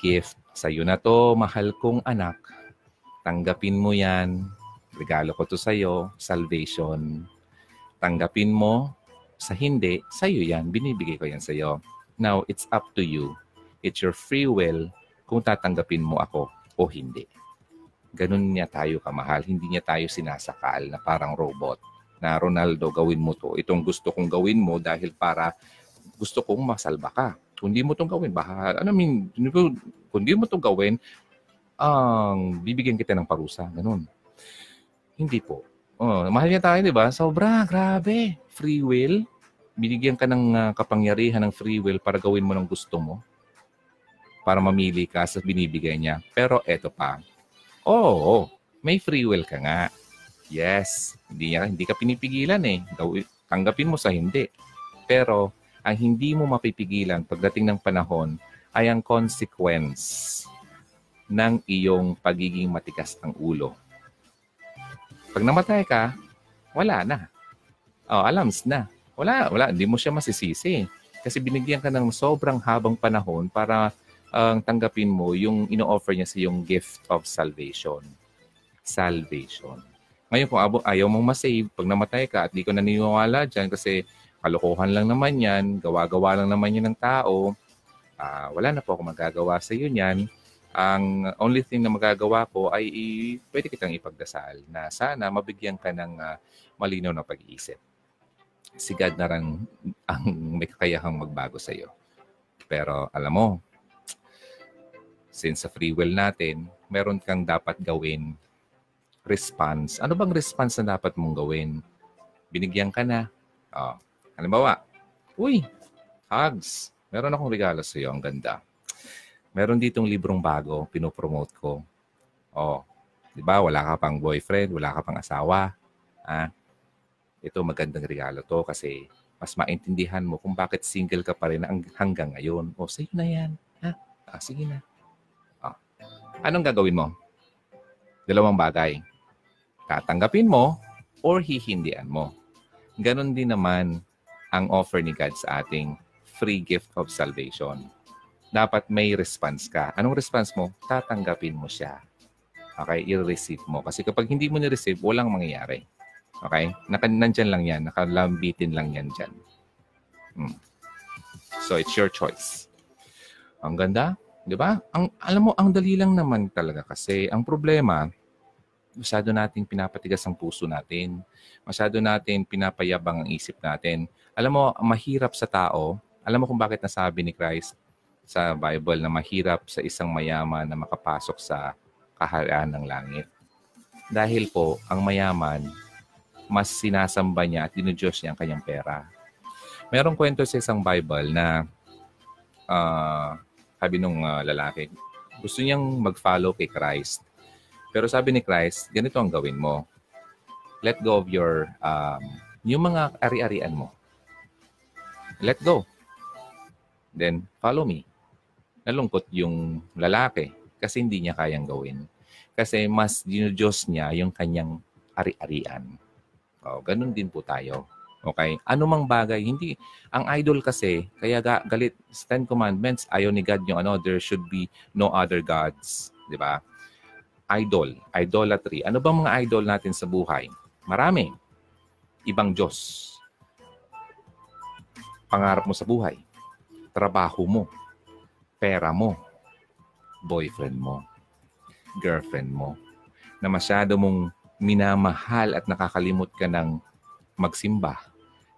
Gift sa iyo na to, mahal kong anak. Tanggapin mo yan. Regalo ko to sa iyo, salvation. Tanggapin mo. Sa hindi, sa iyo yan. Binibigay ko yan sa iyo. Now, it's up to you. It's your free will kung tatanggapin mo ako o hindi. Ganun niya tayo kamahal. Hindi niya tayo sinasakal na parang robot. Na Ronaldo, gawin mo to. Itong gusto kong gawin mo dahil para gusto kong masalba ka. Kung di mo itong gawin, baka, ano I mean, kung di mo itong gawin, ang um, bibigyan kita ng parusa. Ganun. Hindi po. Oh, mahal niya tayo, di ba? Sobra, grabe. Free will. Binigyan ka ng uh, kapangyarihan ng free will para gawin mo ng gusto mo. Para mamili ka sa binibigay niya. Pero eto pa. Oo, oh, may free will ka nga. Yes, hindi, hindi ka pinipigilan eh. Tanggapin mo sa hindi. Pero ang hindi mo mapipigilan pagdating ng panahon ay ang consequence ng iyong pagiging matigas ng ulo. Pag namatay ka, wala na. Oh, alams na. Wala, wala. Hindi mo siya masisisi. Kasi binigyan ka ng sobrang habang panahon para ang tanggapin mo yung ino-offer niya sa yung gift of salvation. Salvation. Ngayon, kung ayaw mong masave, pag namatay ka at di ko naniniwala dyan kasi kalokohan lang naman yan, gawa-gawa lang naman yan ng tao, uh, wala na po ako magagawa sa iyo niyan. Ang only thing na magagawa ko ay i- pwede kitang ipagdasal na sana mabigyan ka ng uh, malinaw na pag-iisip. Si God na rin ang may kakayahang magbago sa iyo. Pero alam mo, since sa free will natin, meron kang dapat gawin response. Ano bang response na dapat mong gawin? Binigyan ka na. Oh, Halimbawa, uy, hugs. Meron akong regalo sa iyo. Ang ganda. Meron ditong librong bago, pinopromote ko. Oh, di ba? Wala ka pang boyfriend, wala ka pang asawa. Ah, ito magandang regalo to kasi mas maintindihan mo kung bakit single ka pa rin hanggang ngayon. O, oh, sa'yo na yan. Ha? Ah, sige na. Anong gagawin mo? Dalawang bagay. Tatanggapin mo or hihindian mo. Ganon din naman ang offer ni God sa ating free gift of salvation. Dapat may response ka. Anong response mo? Tatanggapin mo siya. Okay? I-receive mo. Kasi kapag hindi mo ni-receive, walang mangyayari. Okay? Naka, nandyan lang yan. Nakalambitin lang yan dyan. Hmm. So, it's your choice. Ang ganda. Di ba? Ang, alam mo, ang dali lang naman talaga kasi ang problema, masyado nating pinapatigas ang puso natin. Masyado natin pinapayabang ang isip natin. Alam mo, mahirap sa tao. Alam mo kung bakit nasabi ni Christ sa Bible na mahirap sa isang mayaman na makapasok sa kaharian ng langit. Dahil po, ang mayaman, mas sinasamba niya at dinudiyos niya ang kanyang pera. Merong kwento sa isang Bible na uh, sabi nung uh, lalaki, gusto niyang mag-follow kay Christ. Pero sabi ni Christ, ganito ang gawin mo. Let go of your, um, yung mga ari-arian mo let go. Then, follow me. Nalungkot yung lalaki kasi hindi niya kayang gawin. Kasi mas dinudiyos niya yung kanyang ari-arian. O, ganun din po tayo. Okay? Ano mang bagay, hindi. Ang idol kasi, kaya ga, galit, Ten Commandments, ayaw ni God yung ano, there should be no other gods. Di ba? Idol, idolatry. Ano bang mga idol natin sa buhay? Marami. Ibang Diyos pangarap mo sa buhay, trabaho mo, pera mo, boyfriend mo, girlfriend mo, na masyado mong minamahal at nakakalimot ka ng magsimba,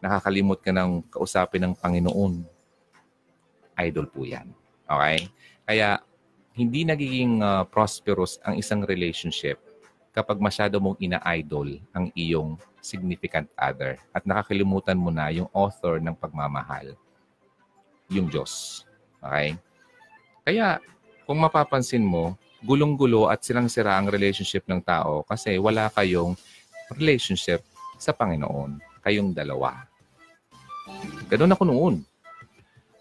nakakalimot ka ng kausapin ng Panginoon. Idol po yan. Okay? Kaya, hindi nagiging uh, prosperous ang isang relationship kapag masyado mong ina-idol ang iyong significant other at nakakalimutan mo na yung author ng pagmamahal, yung Diyos. Okay? Kaya, kung mapapansin mo, gulong-gulo at silang-sira ang relationship ng tao kasi wala kayong relationship sa Panginoon. Kayong dalawa. Ganun ako noon.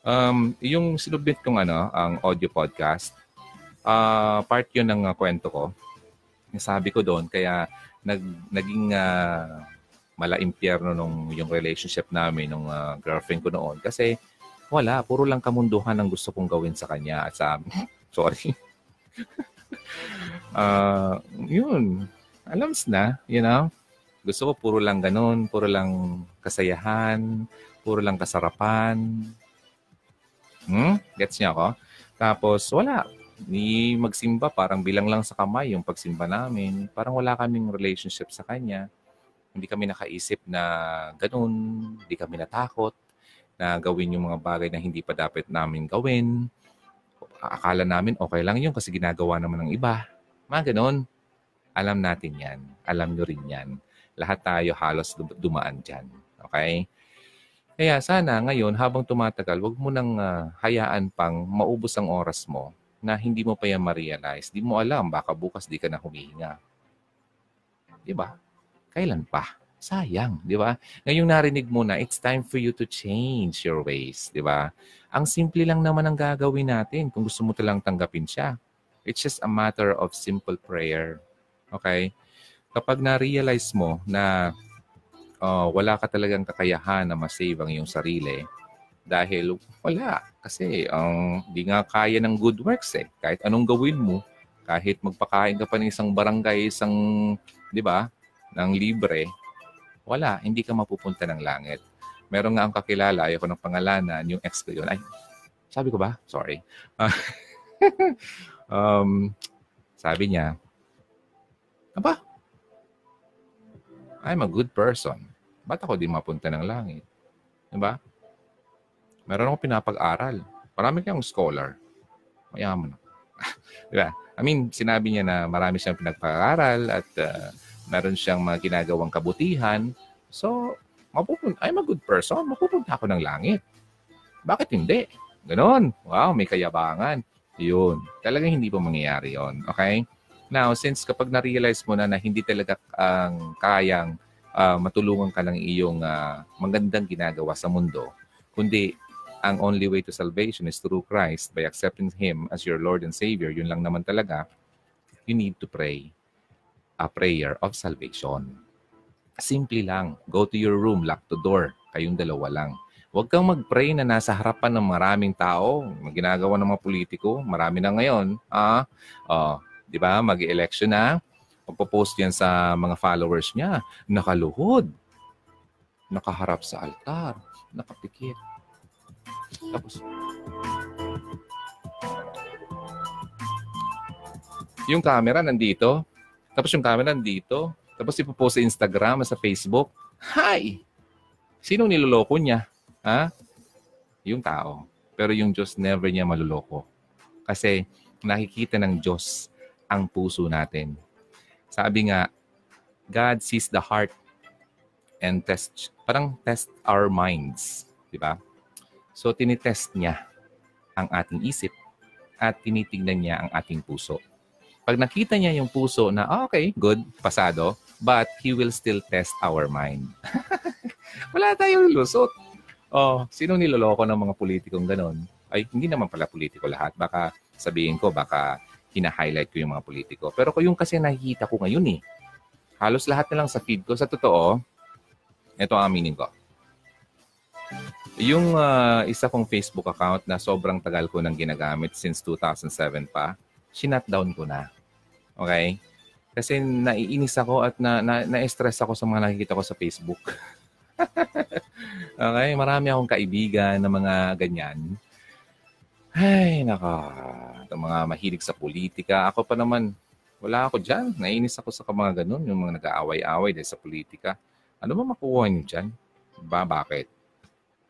Um, yung sinubmit kong ano, ang audio podcast, uh, part yun ng uh, kwento ko sabi ko doon. Kaya nag, naging uh, mala impyerno nung yung relationship namin nung uh, girlfriend ko noon. Kasi wala, puro lang kamunduhan ang gusto kong gawin sa kanya at sa sorry. uh, yun. Alams na, you know. Gusto ko puro lang ganun, puro lang kasayahan, puro lang kasarapan. Hmm? Gets niya ako? Tapos, wala ni magsimba, parang bilang lang sa kamay yung pagsimba namin. Parang wala kaming relationship sa kanya. Hindi kami nakaisip na ganun, hindi kami natakot na gawin yung mga bagay na hindi pa dapat namin gawin. Akala namin okay lang yun kasi ginagawa naman ng iba. Mga ganun. Alam natin yan. Alam nyo rin yan. Lahat tayo halos dumaan dyan. Okay? Kaya sana ngayon, habang tumatagal, wag mo nang uh, hayaan pang maubos ang oras mo na hindi mo pa yan ma-realize. Di mo alam, baka bukas di ka na humihinga. Di ba? Kailan pa? Sayang, di ba? Ngayong narinig mo na, it's time for you to change your ways, di ba? Ang simple lang naman ang gagawin natin kung gusto mo talang tanggapin siya. It's just a matter of simple prayer. Okay? Kapag na-realize mo na uh, wala ka talagang kakayahan na masave ang iyong sarili, dahil wala. Kasi ang um, di nga kaya ng good works eh. Kahit anong gawin mo, kahit magpakain ka pa ng isang barangay, isang, di ba, ng libre, wala, hindi ka mapupunta ng langit. Meron nga ang kakilala, ayoko ng pangalanan, yung ex ko yun. Ay, sabi ko ba? Sorry. um, sabi niya, Aba, I'm a good person. Ba't ako di mapunta ng langit? Diba? Meron akong pinapag-aral. Marami kayong scholar. Mayaman. diba? I mean, sinabi niya na marami siyang pinagpag-aral at uh, meron siyang mga ginagawang kabutihan. So, mapupunta, I'm a good person, mapupunta ako ng langit. Bakit hindi? Ganon. Wow, may kayabangan. Yun. Talagang hindi pa mangyayari yon Okay? Now, since kapag na-realize mo na na hindi talaga ang kayang uh, matulungan ka ng iyong uh, magandang ginagawa sa mundo, kundi ang only way to salvation is through Christ by accepting Him as your Lord and Savior, yun lang naman talaga, you need to pray a prayer of salvation. Simple lang. Go to your room, lock the door. Kayong dalawa lang. Huwag kang mag-pray na nasa harapan ng maraming tao. Ginagawa ng mga politiko. Marami na ngayon. Ah, oh, di ba? Mag-election na. Pagpo-post yan sa mga followers niya. Nakaluhod. Nakaharap sa altar. Nakapikit. Tapos, yung camera nandito, tapos yung camera nandito. Tapos ipopost sa Instagram, sa Facebook. Hi! Sino niloloko niya? Ha? Yung tao. Pero yung Diyos never niya maluloko. Kasi nakikita ng Diyos ang puso natin. Sabi nga, God sees the heart and test, parang test our minds. Di ba? So, tinitest niya ang ating isip at tinitingnan niya ang ating puso. Pag nakita niya yung puso na, oh, okay, good, pasado, but he will still test our mind. Wala tayong lusot. Oh, sino niloloko ng mga politikong ganon? Ay, hindi naman pala politiko lahat. Baka sabihin ko, baka hina-highlight ko yung mga politiko. Pero yung kasi nakikita ko ngayon eh. Halos lahat na lang sa feed ko. Sa totoo, ito ang aminin ko. Yung uh, isa kong Facebook account na sobrang tagal ko nang ginagamit since 2007 pa, sinat down ko na. Okay? Kasi naiinis ako at na, na, na-stress ako sa mga nakikita ko sa Facebook. okay? Marami akong kaibigan na mga ganyan. Ay, naka. Itong mga mahilig sa politika. Ako pa naman, wala ako dyan. Naiinis ako sa mga ganun, yung mga nag-aaway-away dahil sa politika. Ano ba makuha niyo dyan? Ba, bakit?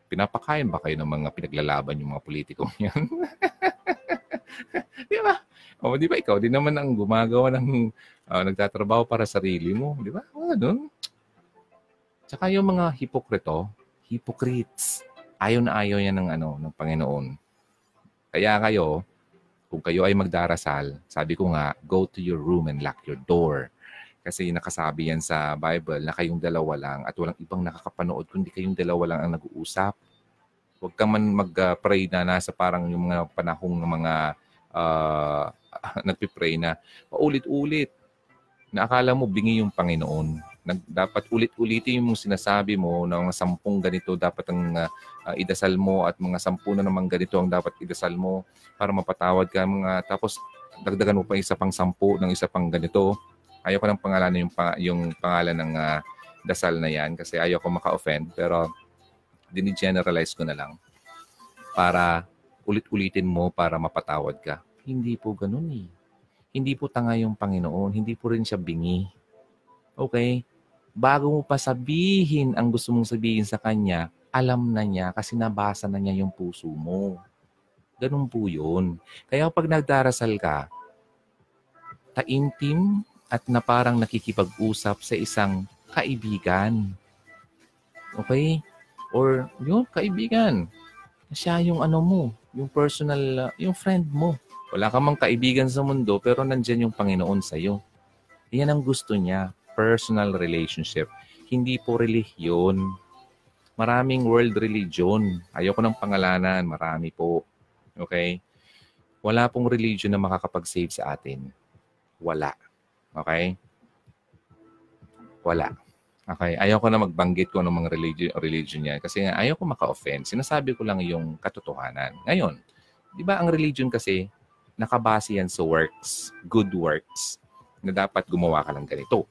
Pinapakain ba kayo ng mga pinaglalaban yung mga politikong yan? Di ba? O, di ba ikaw din naman ang gumagawa ng uh, nagtatrabaho para sa sarili mo, di ba? O, ganun. Tsaka yung mga hipokrito, hypocrites, ayaw na ayaw yan ng, ano, ng Panginoon. Kaya kayo, kung kayo ay magdarasal, sabi ko nga, go to your room and lock your door. Kasi nakasabi yan sa Bible na kayong dalawa lang at walang ibang nakakapanood kundi kayong dalawa lang ang nag-uusap. Huwag ka man mag-pray na nasa parang yung mga panahong ng mga uh, nagpipray na paulit-ulit na akala mo bingi yung Panginoon. Nag, dapat ulit-ulitin yung sinasabi mo na mga sampung ganito dapat ang uh, idasal mo at mga sampu na naman ganito ang dapat idasal mo para mapatawad ka. Mga, tapos dagdagan mo pa isa pang sampu ng isa pang ganito. Ayaw ko ng pangalan yung, yung pangalan ng uh, dasal na yan kasi ayaw ko maka-offend pero dini-generalize ko na lang para ulit-ulitin mo para mapatawad ka. Hindi po ganun eh. Hindi po tanga yung Panginoon. Hindi po rin siya bingi. Okay? Bago mo pa sabihin ang gusto mong sabihin sa Kanya, alam na niya kasi nabasa na niya yung puso mo. Ganun po yun. Kaya pag nagdarasal ka, taimtim at na parang nakikipag-usap sa isang kaibigan. Okay? Or yung kaibigan. Siya yung ano mo, yung personal, yung friend mo. Wala ka mang kaibigan sa mundo pero nandyan yung Panginoon sa iyo. Yan ang gusto niya, personal relationship. Hindi po relihiyon. Maraming world religion. Ayoko ng pangalanan, marami po. Okay? Wala pong religion na makakapag-save sa atin. Wala. Okay? Wala. Okay? Ayaw ko na magbanggit ko ng mga religion, religion yan kasi nga ayaw ko maka-offend. Sinasabi ko lang yung katotohanan. Ngayon, di ba ang religion kasi nakabase yan sa works, good works, na dapat gumawa ka lang ganito.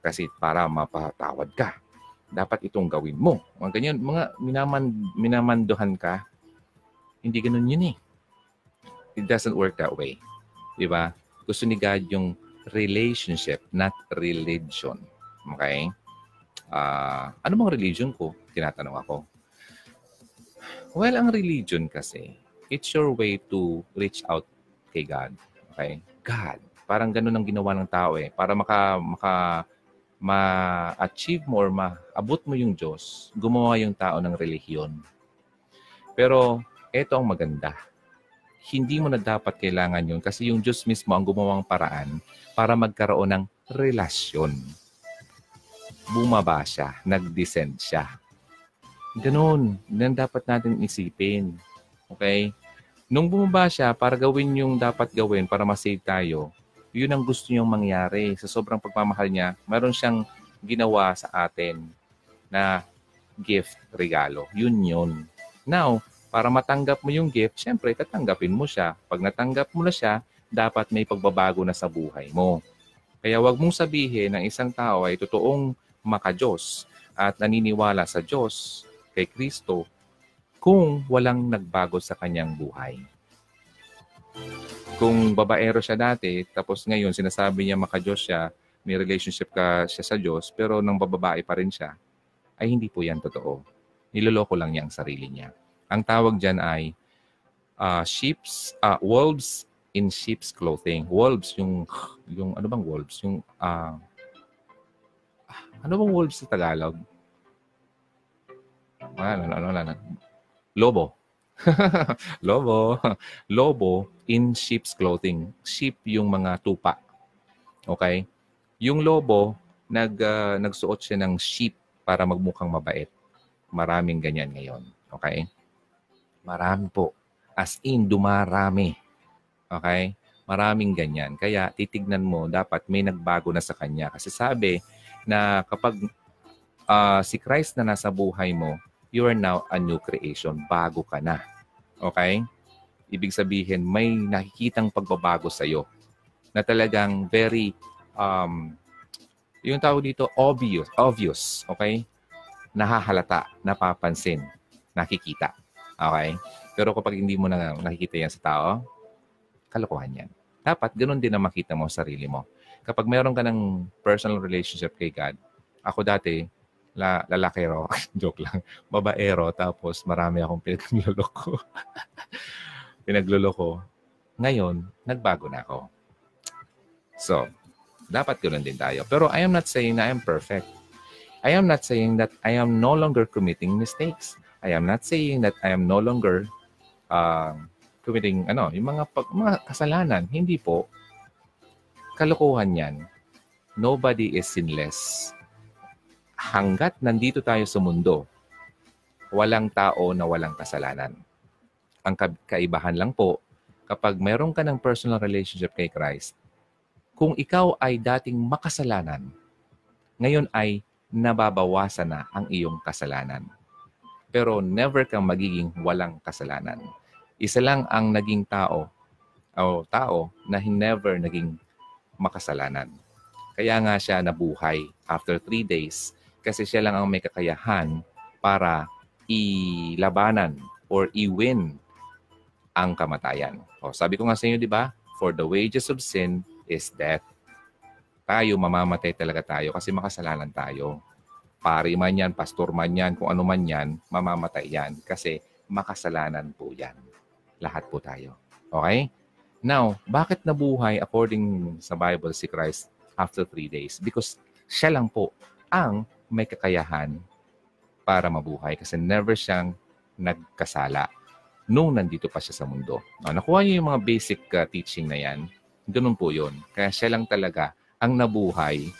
Kasi para mapatawad ka. Dapat itong gawin mo. Mga ganyan, mga minaman, minamanduhan ka, hindi ganun yun eh. It doesn't work that way. Di ba? Gusto ni God yung relationship, not religion. Okay? Uh, ano bang religion ko? Tinatanong ako. Well, ang religion kasi, it's your way to reach out kay God. Okay? God. Parang ganun ang ginawa ng tao eh. Para maka, maka, ma-achieve mo or maabot mo yung Diyos, gumawa yung tao ng relihiyon. Pero, eto ang maganda. Hindi mo na dapat kailangan yun kasi yung Diyos mismo ang gumawang paraan para magkaroon ng relasyon bumaba siya, nag-descend siya. Ganun. Yan dapat natin isipin. Okay? Nung bumaba siya para gawin yung dapat gawin para masave tayo, yun ang gusto niyang mangyari. Sa sobrang pagmamahal niya, meron siyang ginawa sa atin na gift, regalo. Yun yun. Now, para matanggap mo yung gift, syempre, tatanggapin mo siya. Pag natanggap mo na siya, dapat may pagbabago na sa buhay mo. Kaya wag mong sabihin ng isang tao ay totoong makajos at naniniwala sa Diyos kay Kristo kung walang nagbago sa kanyang buhay. Kung babaero siya dati, tapos ngayon sinasabi niya makajos siya, may relationship ka siya sa Diyos, pero nang bababae pa rin siya, ay hindi po yan totoo. Niloloko lang niya ang sarili niya. Ang tawag dyan ay uh, sheep's, uh, wolves in sheep's clothing. Wolves, yung, yung ano bang wolves? Yung uh, ano bang wolves sa Tagalog? Ano, ano, ano, ano. Lobo. Lobo. Lobo in sheep's clothing. Sheep yung mga tupa. Okay? Yung lobo, nag, uh, nagsuot siya ng sheep para magmukhang mabait. Maraming ganyan ngayon. Okay? Marami po. As in, dumarami. Okay? Maraming ganyan. Kaya titignan mo, dapat may nagbago na sa kanya. Kasi sabi, na kapag uh, si Christ na nasa buhay mo, you are now a new creation. Bago ka na. Okay? Ibig sabihin, may nakikitang pagbabago sa iyo na talagang very, um, yung tawag dito, obvious. Obvious. Okay? Nahahalata, napapansin, nakikita. Okay? Pero kapag hindi mo na nakikita yan sa tao, kalokohan yan. Dapat ganun din na makita mo sa sarili mo kapag meron ka ng personal relationship kay God, ako dati, la, lalaki ro, joke lang, babaero, tapos marami akong pinagluloko. pinagluloko. Ngayon, nagbago na ako. So, dapat ganoon din tayo. Pero I am not saying na I am perfect. I am not saying that I am no longer committing mistakes. I am not saying that I am no longer uh, committing ano, yung mga pag, mga kasalanan. Hindi po kalokohan yan. Nobody is sinless. Hanggat nandito tayo sa mundo, walang tao na walang kasalanan. Ang kaibahan lang po, kapag mayroon ka ng personal relationship kay Christ, kung ikaw ay dating makasalanan, ngayon ay nababawasan na ang iyong kasalanan. Pero never kang magiging walang kasalanan. Isa lang ang naging tao o tao na never naging makasalanan. Kaya nga siya nabuhay after three days kasi siya lang ang may kakayahan para ilabanan or i-win ang kamatayan. O, sabi ko nga sa inyo, di ba? For the wages of sin is death. Tayo, mamamatay talaga tayo kasi makasalanan tayo. Pari man yan, pastor man yan, kung ano man yan, mamamatay yan kasi makasalanan po yan. Lahat po tayo. Okay? Now, bakit nabuhay according sa Bible si Christ after three days? Because siya lang po ang may kakayahan para mabuhay kasi never siyang nagkasala nung nandito pa siya sa mundo. No, nakuha niyo yung mga basic uh, teaching na yan. Ganun po yun. Kaya siya lang talaga ang nabuhay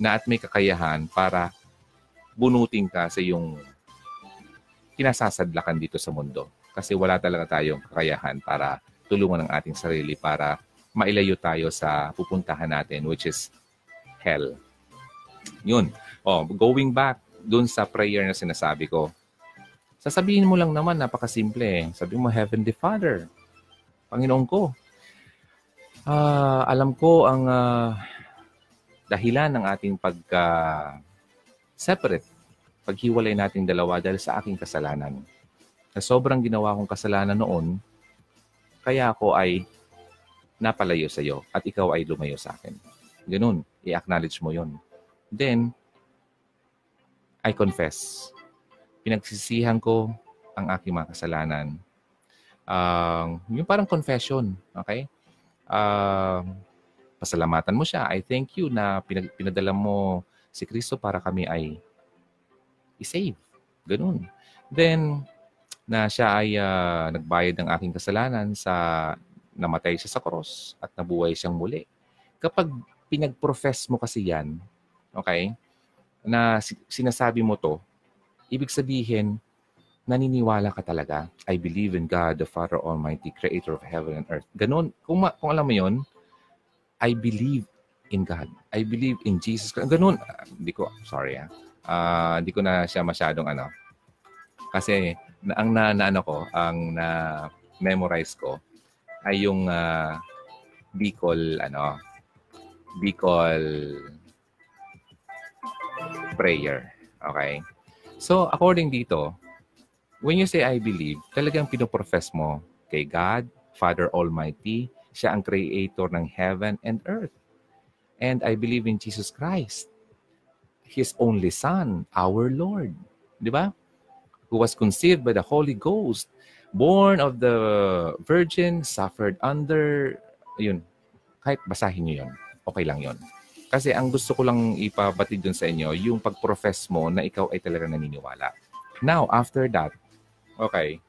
na at may kakayahan para bunutin ka sa yung kinasasadlakan dito sa mundo. Kasi wala talaga tayong kakayahan para tulungan ng ating sarili para mailayo tayo sa pupuntahan natin which is hell. Yun. Oh, going back dun sa prayer na sinasabi ko. Sasabihin mo lang naman, napakasimple eh. Sabi mo, Heavenly Father, Panginoon ko, uh, alam ko ang uh, dahilan ng ating pagka-separate, paghiwalay nating dalawa dahil sa aking kasalanan. Na sobrang ginawa kong kasalanan noon, kaya ako ay napalayo sa iyo at ikaw ay lumayo sa akin. Ganun, i-acknowledge mo yon. Then, I confess. Pinagsisihan ko ang aking mga kasalanan. Uh, yung parang confession, okay? Uh, pasalamatan mo siya. I thank you na pinag- pinadala mo si Kristo para kami ay i-save. Ganun. Then, na siya ay uh, nagbayad ng aking kasalanan sa namatay siya sa cross at nabuhay siyang muli. Kapag pinag-profess mo kasi yan, okay, na sinasabi mo to, ibig sabihin, naniniwala ka talaga. I believe in God, the Father Almighty, Creator of heaven and earth. Ganon. Kung, ma- kung alam mo yon, I believe in God. I believe in Jesus. Ganon. Hindi uh, ko, sorry ah. Uh, hindi ko na siya masyadong ano. Kasi na, ang na, na ano ko, ang na memorize ko ay yung uh, Bicol ano Bicol prayer. Okay? So, according dito, when you say I believe, talagang pinoprofess mo kay God, Father Almighty, siya ang creator ng heaven and earth. And I believe in Jesus Christ, His only Son, our Lord. Di ba? who was conceived by the Holy Ghost, born of the Virgin, suffered under, yun, kahit basahin nyo yun, okay lang yun. Kasi ang gusto ko lang ipabatid dun sa inyo, yung pag-profess mo na ikaw ay talagang naniniwala. Now, after that, okay,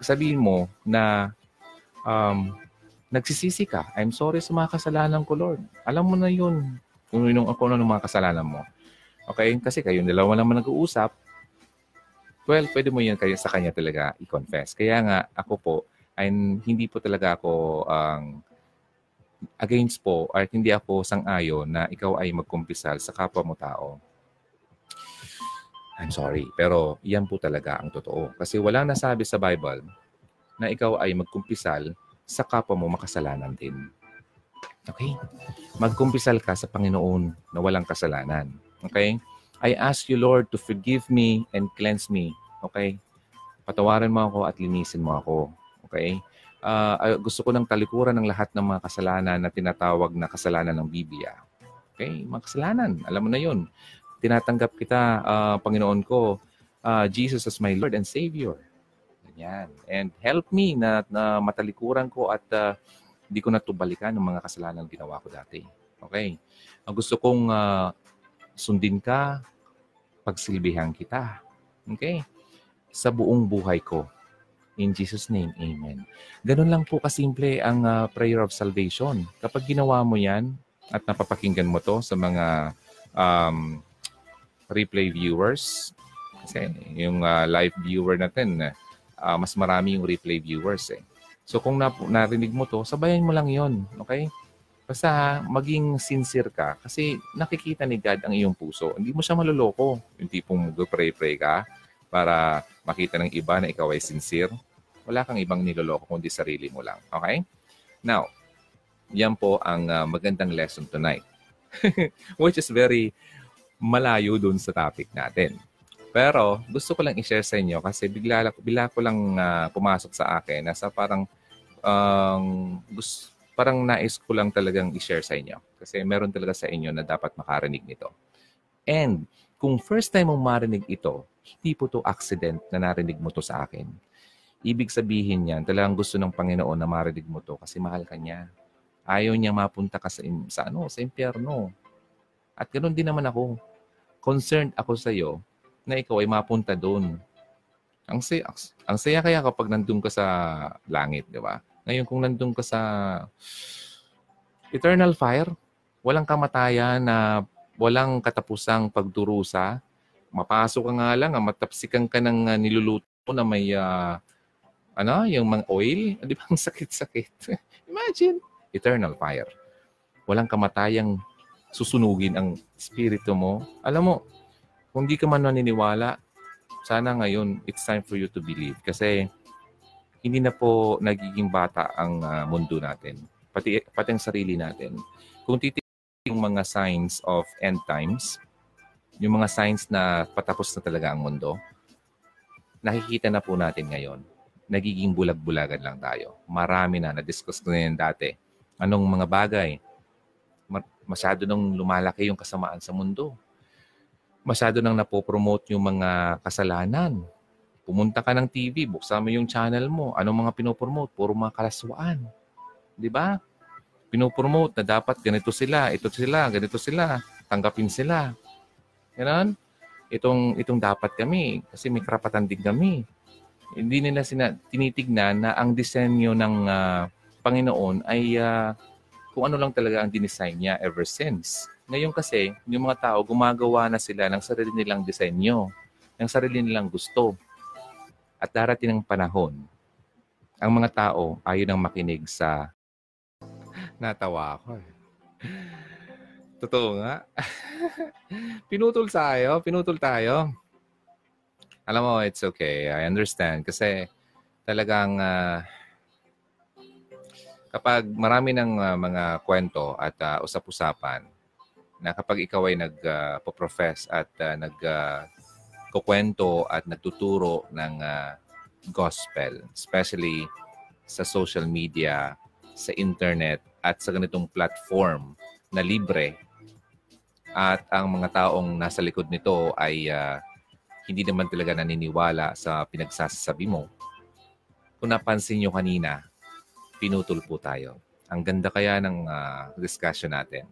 sabihin mo na um, nagsisisi ka. I'm sorry sa mga kasalanan ko, Lord. Alam mo na yun kung yun ang ano ng mga kasalanan mo. Okay? Kasi kayo dalawa naman nag-uusap. Well, pwede mo yan kayo sa kanya talaga i-confess. Kaya nga, ako po, ay hindi po talaga ako ang um, against po or hindi ako sang-ayon na ikaw ay magkumpisal sa kapwa mo tao. I'm sorry, pero yan po talaga ang totoo. Kasi walang nasabi sa Bible na ikaw ay magkumpisal sa kapwa mo makasalanan din. Okay? Magkumpisal ka sa Panginoon na walang kasalanan. Okay? I ask you, Lord, to forgive me and cleanse me. Okay? Patawarin mo ako at linisin mo ako. Okay? Uh, gusto ko ng talikuran ng lahat ng mga kasalanan na tinatawag na kasalanan ng Biblia. Okay? Mga kasalanan. Alam mo na yun. Tinatanggap kita, uh, Panginoon ko, uh, Jesus as my Lord and Savior. Ganyan. And help me na, na matalikuran ko at uh, hindi ko natubalikan ng mga kasalanan ginawa ko dati. Okay? Ang gusto kong uh, sundin ka, pagsilbihan kita. Okay? Sa buong buhay ko. In Jesus' name, Amen. Ganun lang po kasimple ang uh, prayer of salvation. Kapag ginawa mo yan at napapakinggan mo to sa mga um, replay viewers, kasi yung uh, live viewer natin, uh, mas marami yung replay viewers eh. So kung na, narinig mo to, sabayan mo lang yon okay? Basta maging sincere ka kasi nakikita ni God ang iyong puso. Hindi mo siya maloloko. Yung tipong mag-pray-pray ka para makita ng iba na ikaw ay sincere. Wala kang ibang niloloko kundi sarili mo lang. Okay? Now, yan po ang uh, magandang lesson tonight. Which is very malayo dun sa topic natin. Pero gusto ko lang i-share sa inyo kasi bigla, bigla ko lang uh, pumasok sa akin na sa parang um, gusto, parang nais ko lang talagang i-share sa inyo. Kasi meron talaga sa inyo na dapat makarinig nito. And kung first time mong marinig ito, hindi po to accident na narinig mo to sa akin. Ibig sabihin yan, talagang gusto ng Panginoon na marinig mo to kasi mahal ka niya. Ayaw niya mapunta ka sa, sa ano, sa impyerno. At ganoon din naman ako. Concerned ako sa iyo na ikaw ay mapunta doon. Ang saya, ang saya kaya kapag nandun ka sa langit, di ba? Ngayon kung nandun ka sa eternal fire, walang kamatayan na walang katapusang pagdurusa, mapasok ka nga lang, ah, matapsikan ka ng uh, niluluto na may uh, ano, yung mga oil, di ba ang sakit-sakit? Imagine, eternal fire. Walang kamatayang susunugin ang spirito mo. Alam mo, kung di ka man naniniwala, sana ngayon, it's time for you to believe. Kasi hindi na po nagiging bata ang uh, mundo natin. Pati, pati ang sarili natin. Kung titignan yung mga signs of end times, yung mga signs na patapos na talaga ang mundo, nakikita na po natin ngayon nagiging bulag-bulagan lang tayo. Marami na, na-discuss ko na yan dati. Anong mga bagay? Masyado nang lumalaki yung kasamaan sa mundo. Masyado nang napopromote yung mga kasalanan. Pumunta ka ng TV, buksan mo yung channel mo. Anong mga pinopromote? Puro mga kalaswaan. Di ba? Pinopromote na dapat ganito sila, ito sila, ganito sila, tanggapin sila. Ganon? Itong, itong dapat kami kasi may karapatan din kami hindi nila sina, tinitignan na ang disenyo ng uh, Panginoon ay uh, kung ano lang talaga ang dinesign niya ever since. Ngayon kasi, yung mga tao, gumagawa na sila ng sarili nilang disenyo, ng sarili nilang gusto. At darating ng panahon, ang mga tao ayaw nang makinig sa... Natawa ako eh. Totoo nga. pinutol tayo, pinutol tayo. Alam mo, it's okay. I understand. Kasi talagang uh, kapag marami ng uh, mga kwento at uh, usap-usapan na kapag ikaw ay nag-profess uh, at uh, nag uh, kukwento at nagtuturo ng uh, gospel, especially sa social media, sa internet, at sa ganitong platform na libre. At ang mga taong nasa likod nito ay uh, hindi naman talaga naniniwala sa pinagsasabi mo. Kung napansin nyo kanina, pinutol po tayo. Ang ganda kaya ng uh, discussion natin.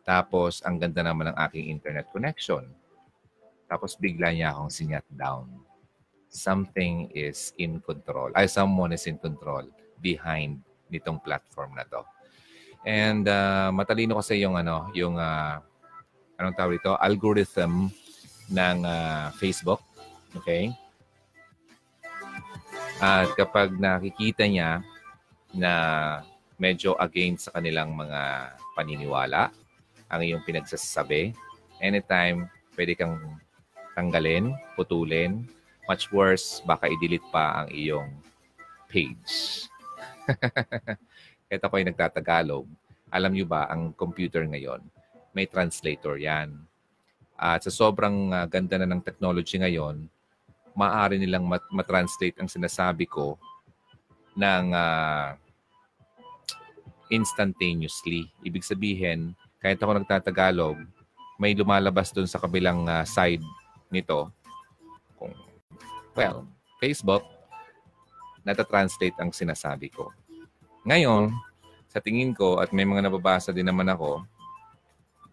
Tapos, ang ganda naman ng aking internet connection. Tapos, bigla niya akong sinyat down. Something is in control. Ay, someone is in control behind nitong platform na to. And uh, matalino kasi yung ano, yung uh, anong tawag ito, algorithm ng uh, Facebook. Okay? At kapag nakikita niya na medyo against sa kanilang mga paniniwala, ang iyong pinagsasabi, anytime pwede kang tanggalin, putulin. Much worse, baka i-delete pa ang iyong page. Kahit ako ay nagtatagalog, alam niyo ba, ang computer ngayon, may translator yan. At sa sobrang uh, ganda na ng technology ngayon, maaari nilang mat- matranslate ang sinasabi ko ng uh, instantaneously. Ibig sabihin, kahit ako nagtatagalog, may lumalabas doon sa kabilang uh, side nito. Kung, well, Facebook, natatranslate ang sinasabi ko. Ngayon, sa tingin ko, at may mga nababasa din naman ako,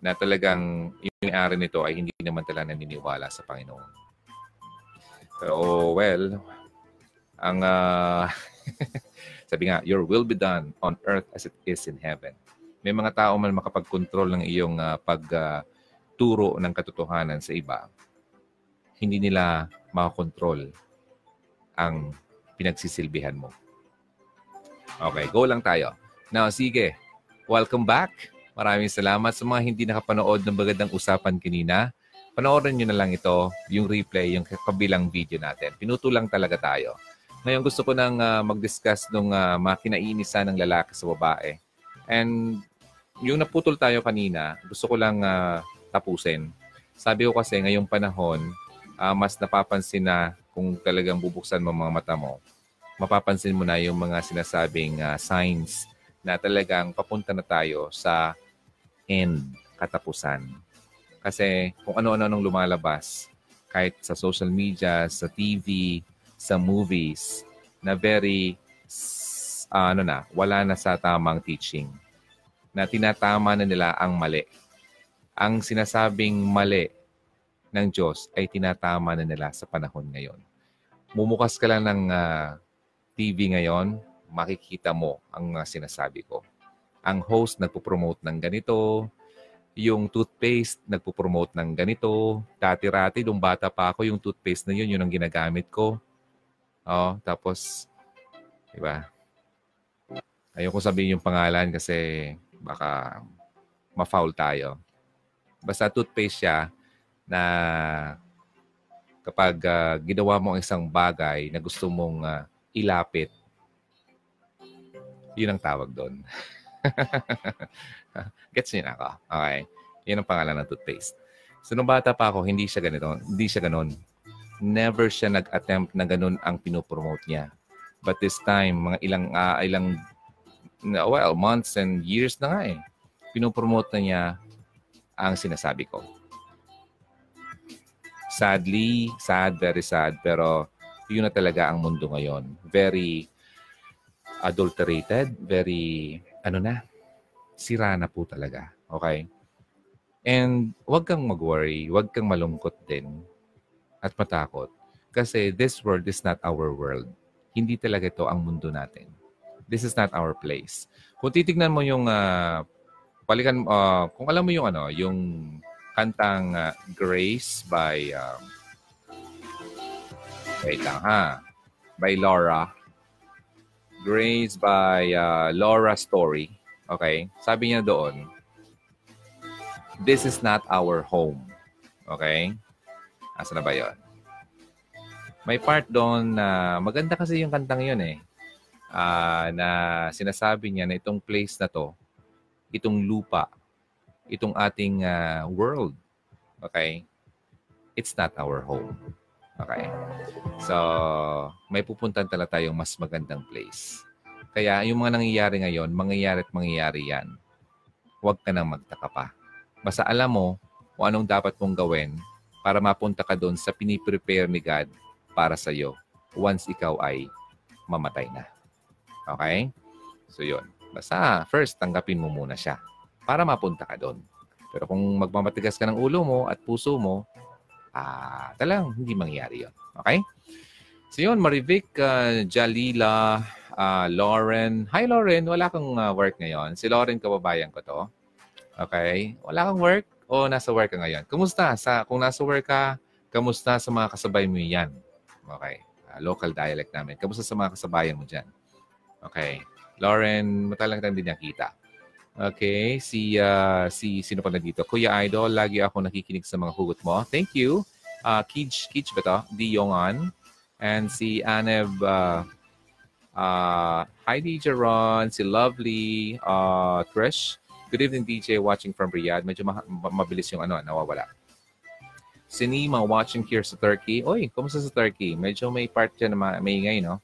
na talagang yung may-ari nito ay hindi naman talaga naniniwala sa Panginoon. Pero, well, ang uh, sabi nga, your will be done on earth as it is in heaven. May mga tao man makapag-control ng iyong uh, pagturo uh, ng katotohanan sa iba, hindi nila makakontrol ang pinagsisilbihan mo. Okay, go lang tayo. Now, sige. Welcome back Maraming salamat sa mga hindi nakapanood ng magandang usapan kanina. Panoorin nyo na lang ito, yung replay, yung kabilang video natin. Pinutulang talaga tayo. Ngayon gusto ko nang uh, mag-discuss ng uh, mga kinainisan ng lalaki sa babae. And yung naputol tayo kanina, gusto ko lang uh, tapusin. Sabi ko kasi ngayong panahon, uh, mas napapansin na kung talagang bubuksan mo mga mata mo, mapapansin mo na yung mga sinasabing uh, signs na talagang papunta na tayo sa end, katapusan. Kasi kung ano-ano nung lumalabas, kahit sa social media, sa TV, sa movies, na very, uh, ano na, wala na sa tamang teaching. Na tinatama na nila ang mali. Ang sinasabing mali ng Diyos ay tinatama na nila sa panahon ngayon. Mumukas ka lang ng uh, TV ngayon, makikita mo ang uh, sinasabi ko. Ang host nagpo-promote ng ganito, yung toothpaste nagpo-promote ng ganito. Dati-rati, nung bata pa ako, yung toothpaste na yun, yun ang ginagamit ko. Oh, tapos, di ba? Ayoko sabihin yung pangalan kasi baka ma-foul tayo. Basta toothpaste siya na kapag uh, ginawa mo ang isang bagay na gusto mong uh, ilapit, yun ang tawag doon. Gets niyo na ako? Okay. Yun ang pangalan ng toothpaste. So, nung bata pa ako, hindi siya ganito. Hindi siya ganon. Never siya nag-attempt na ganun ang pinopromote niya. But this time, mga ilang, uh, ilang, well, months and years na nga eh, pinopromote na niya ang sinasabi ko sadly, sad, very sad, pero yun na talaga ang mundo ngayon. Very adulterated, very, ano na, sira na po talaga. Okay? And wag kang mag-worry, wag kang malungkot din at matakot. Kasi this world is not our world. Hindi talaga ito ang mundo natin. This is not our place. Kung titignan mo yung uh, balikan uh, kung alam mo yung ano, yung kantang uh, Grace by um, wait lang ha? By Laura. Grace by uh, Laura Story. Okay? Sabi niya doon this is not our home. Okay? Asa na ba yon may part doon na maganda kasi yung kantang yun eh. Uh, na sinasabi niya na itong place na to itong lupa itong ating uh, world. Okay? It's not our home. Okay? So, may pupuntan talaga tayong mas magandang place. Kaya yung mga nangyayari ngayon, mangyayari at mangyayari yan. Huwag ka nang magtaka pa. Basta alam mo kung anong dapat mong gawin para mapunta ka doon sa piniprepare ni God para sa iyo once ikaw ay mamatay na. Okay? So, yun. Basta, first, tanggapin mo muna siya para mapunta ka doon. Pero kung magmamatigas ka ng ulo mo at puso mo, ah, talang hindi mangyayari yon. Okay? So yun, Marivic, uh, Jalila, uh, Lauren. Hi Lauren, wala kang uh, work ngayon. Si Lauren, kababayan ko to. Okay? Wala kang work o nasa work ka ngayon? Kumusta? Sa, kung nasa work ka, kamusta sa mga kasabay mo yan? Okay. Uh, local dialect namin. Kamusta sa mga kasabayan mo dyan? Okay. Lauren, matalang kitang din nakita. Okay, si uh, si sino pa na dito? Kuya Idol, lagi ako nakikinig sa mga hugot mo. Thank you. Uh, Kij, Kij ba to? Di Yongan. And si Anev, uh, uh, hi DJ Ron, si Lovely, uh, Trish. Good evening DJ, watching from Riyadh. Medyo ma- mabilis yung ano, nawawala. Si Nima, watching here sa Turkey. Oy, kumusta sa Turkey? Medyo may part dyan na maingay, no?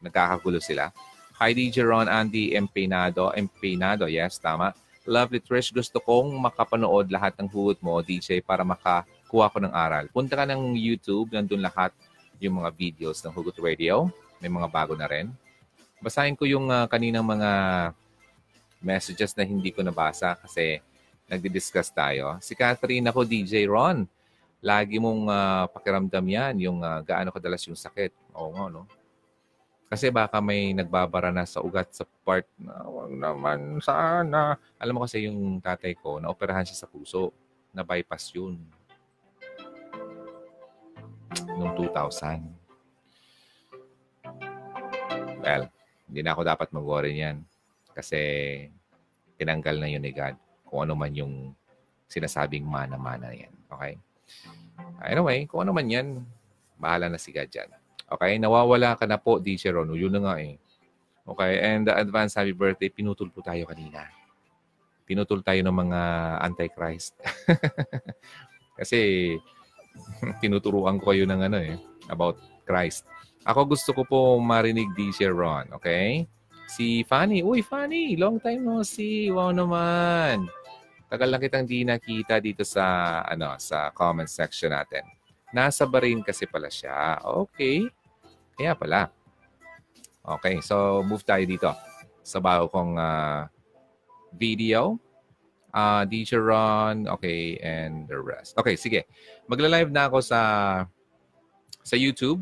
Nagkakagulo sila. Hi, DJ Ron, Andy Empenado. Empenado, yes, tama. Lovely Trish, gusto kong makapanood lahat ng hugot mo, DJ, para makakuha ko ng aral. Punta ka ng YouTube, nandun lahat yung mga videos ng Hugot Radio. May mga bago na rin. Basahin ko yung uh, kaninang mga messages na hindi ko nabasa kasi nagdi-discuss tayo. Si Catherine ako, DJ Ron. Lagi mong uh, pakiramdam yan, yung uh, gaano kadalas yung sakit. Oo nga, no? Kasi baka may nagbabara na sa ugat sa part na wag naman sana. Alam mo kasi yung tatay ko, naoperahan siya sa puso. Na-bypass yun. Noong 2000. Well, hindi na ako dapat mag-worry niyan. Kasi tinanggal na yun ni God. Kung ano man yung sinasabing mana-mana yan. Okay? Anyway, kung ano man yan, bahala na si God dyan. Okay? Nawawala ka na po, DJ Ron. Yun na nga eh. Okay? And the advance happy birthday, pinutol po tayo kanina. Pinutol tayo ng mga antichrist. Kasi tinuturuan ko kayo ng ano eh, about Christ. Ako gusto ko po marinig DJ Ron, okay? Si Fanny. Uy, Fanny, long time no see. Wow naman. Tagal lang kitang di nakita dito sa ano sa comment section natin. Nasa Bahrain kasi pala siya. Okay. Kaya pala. Okay, so move tayo dito sa bago kong ah, video. Uh, DJ Ron, okay, and the rest. Okay, sige. Magla-live na ako sa sa YouTube.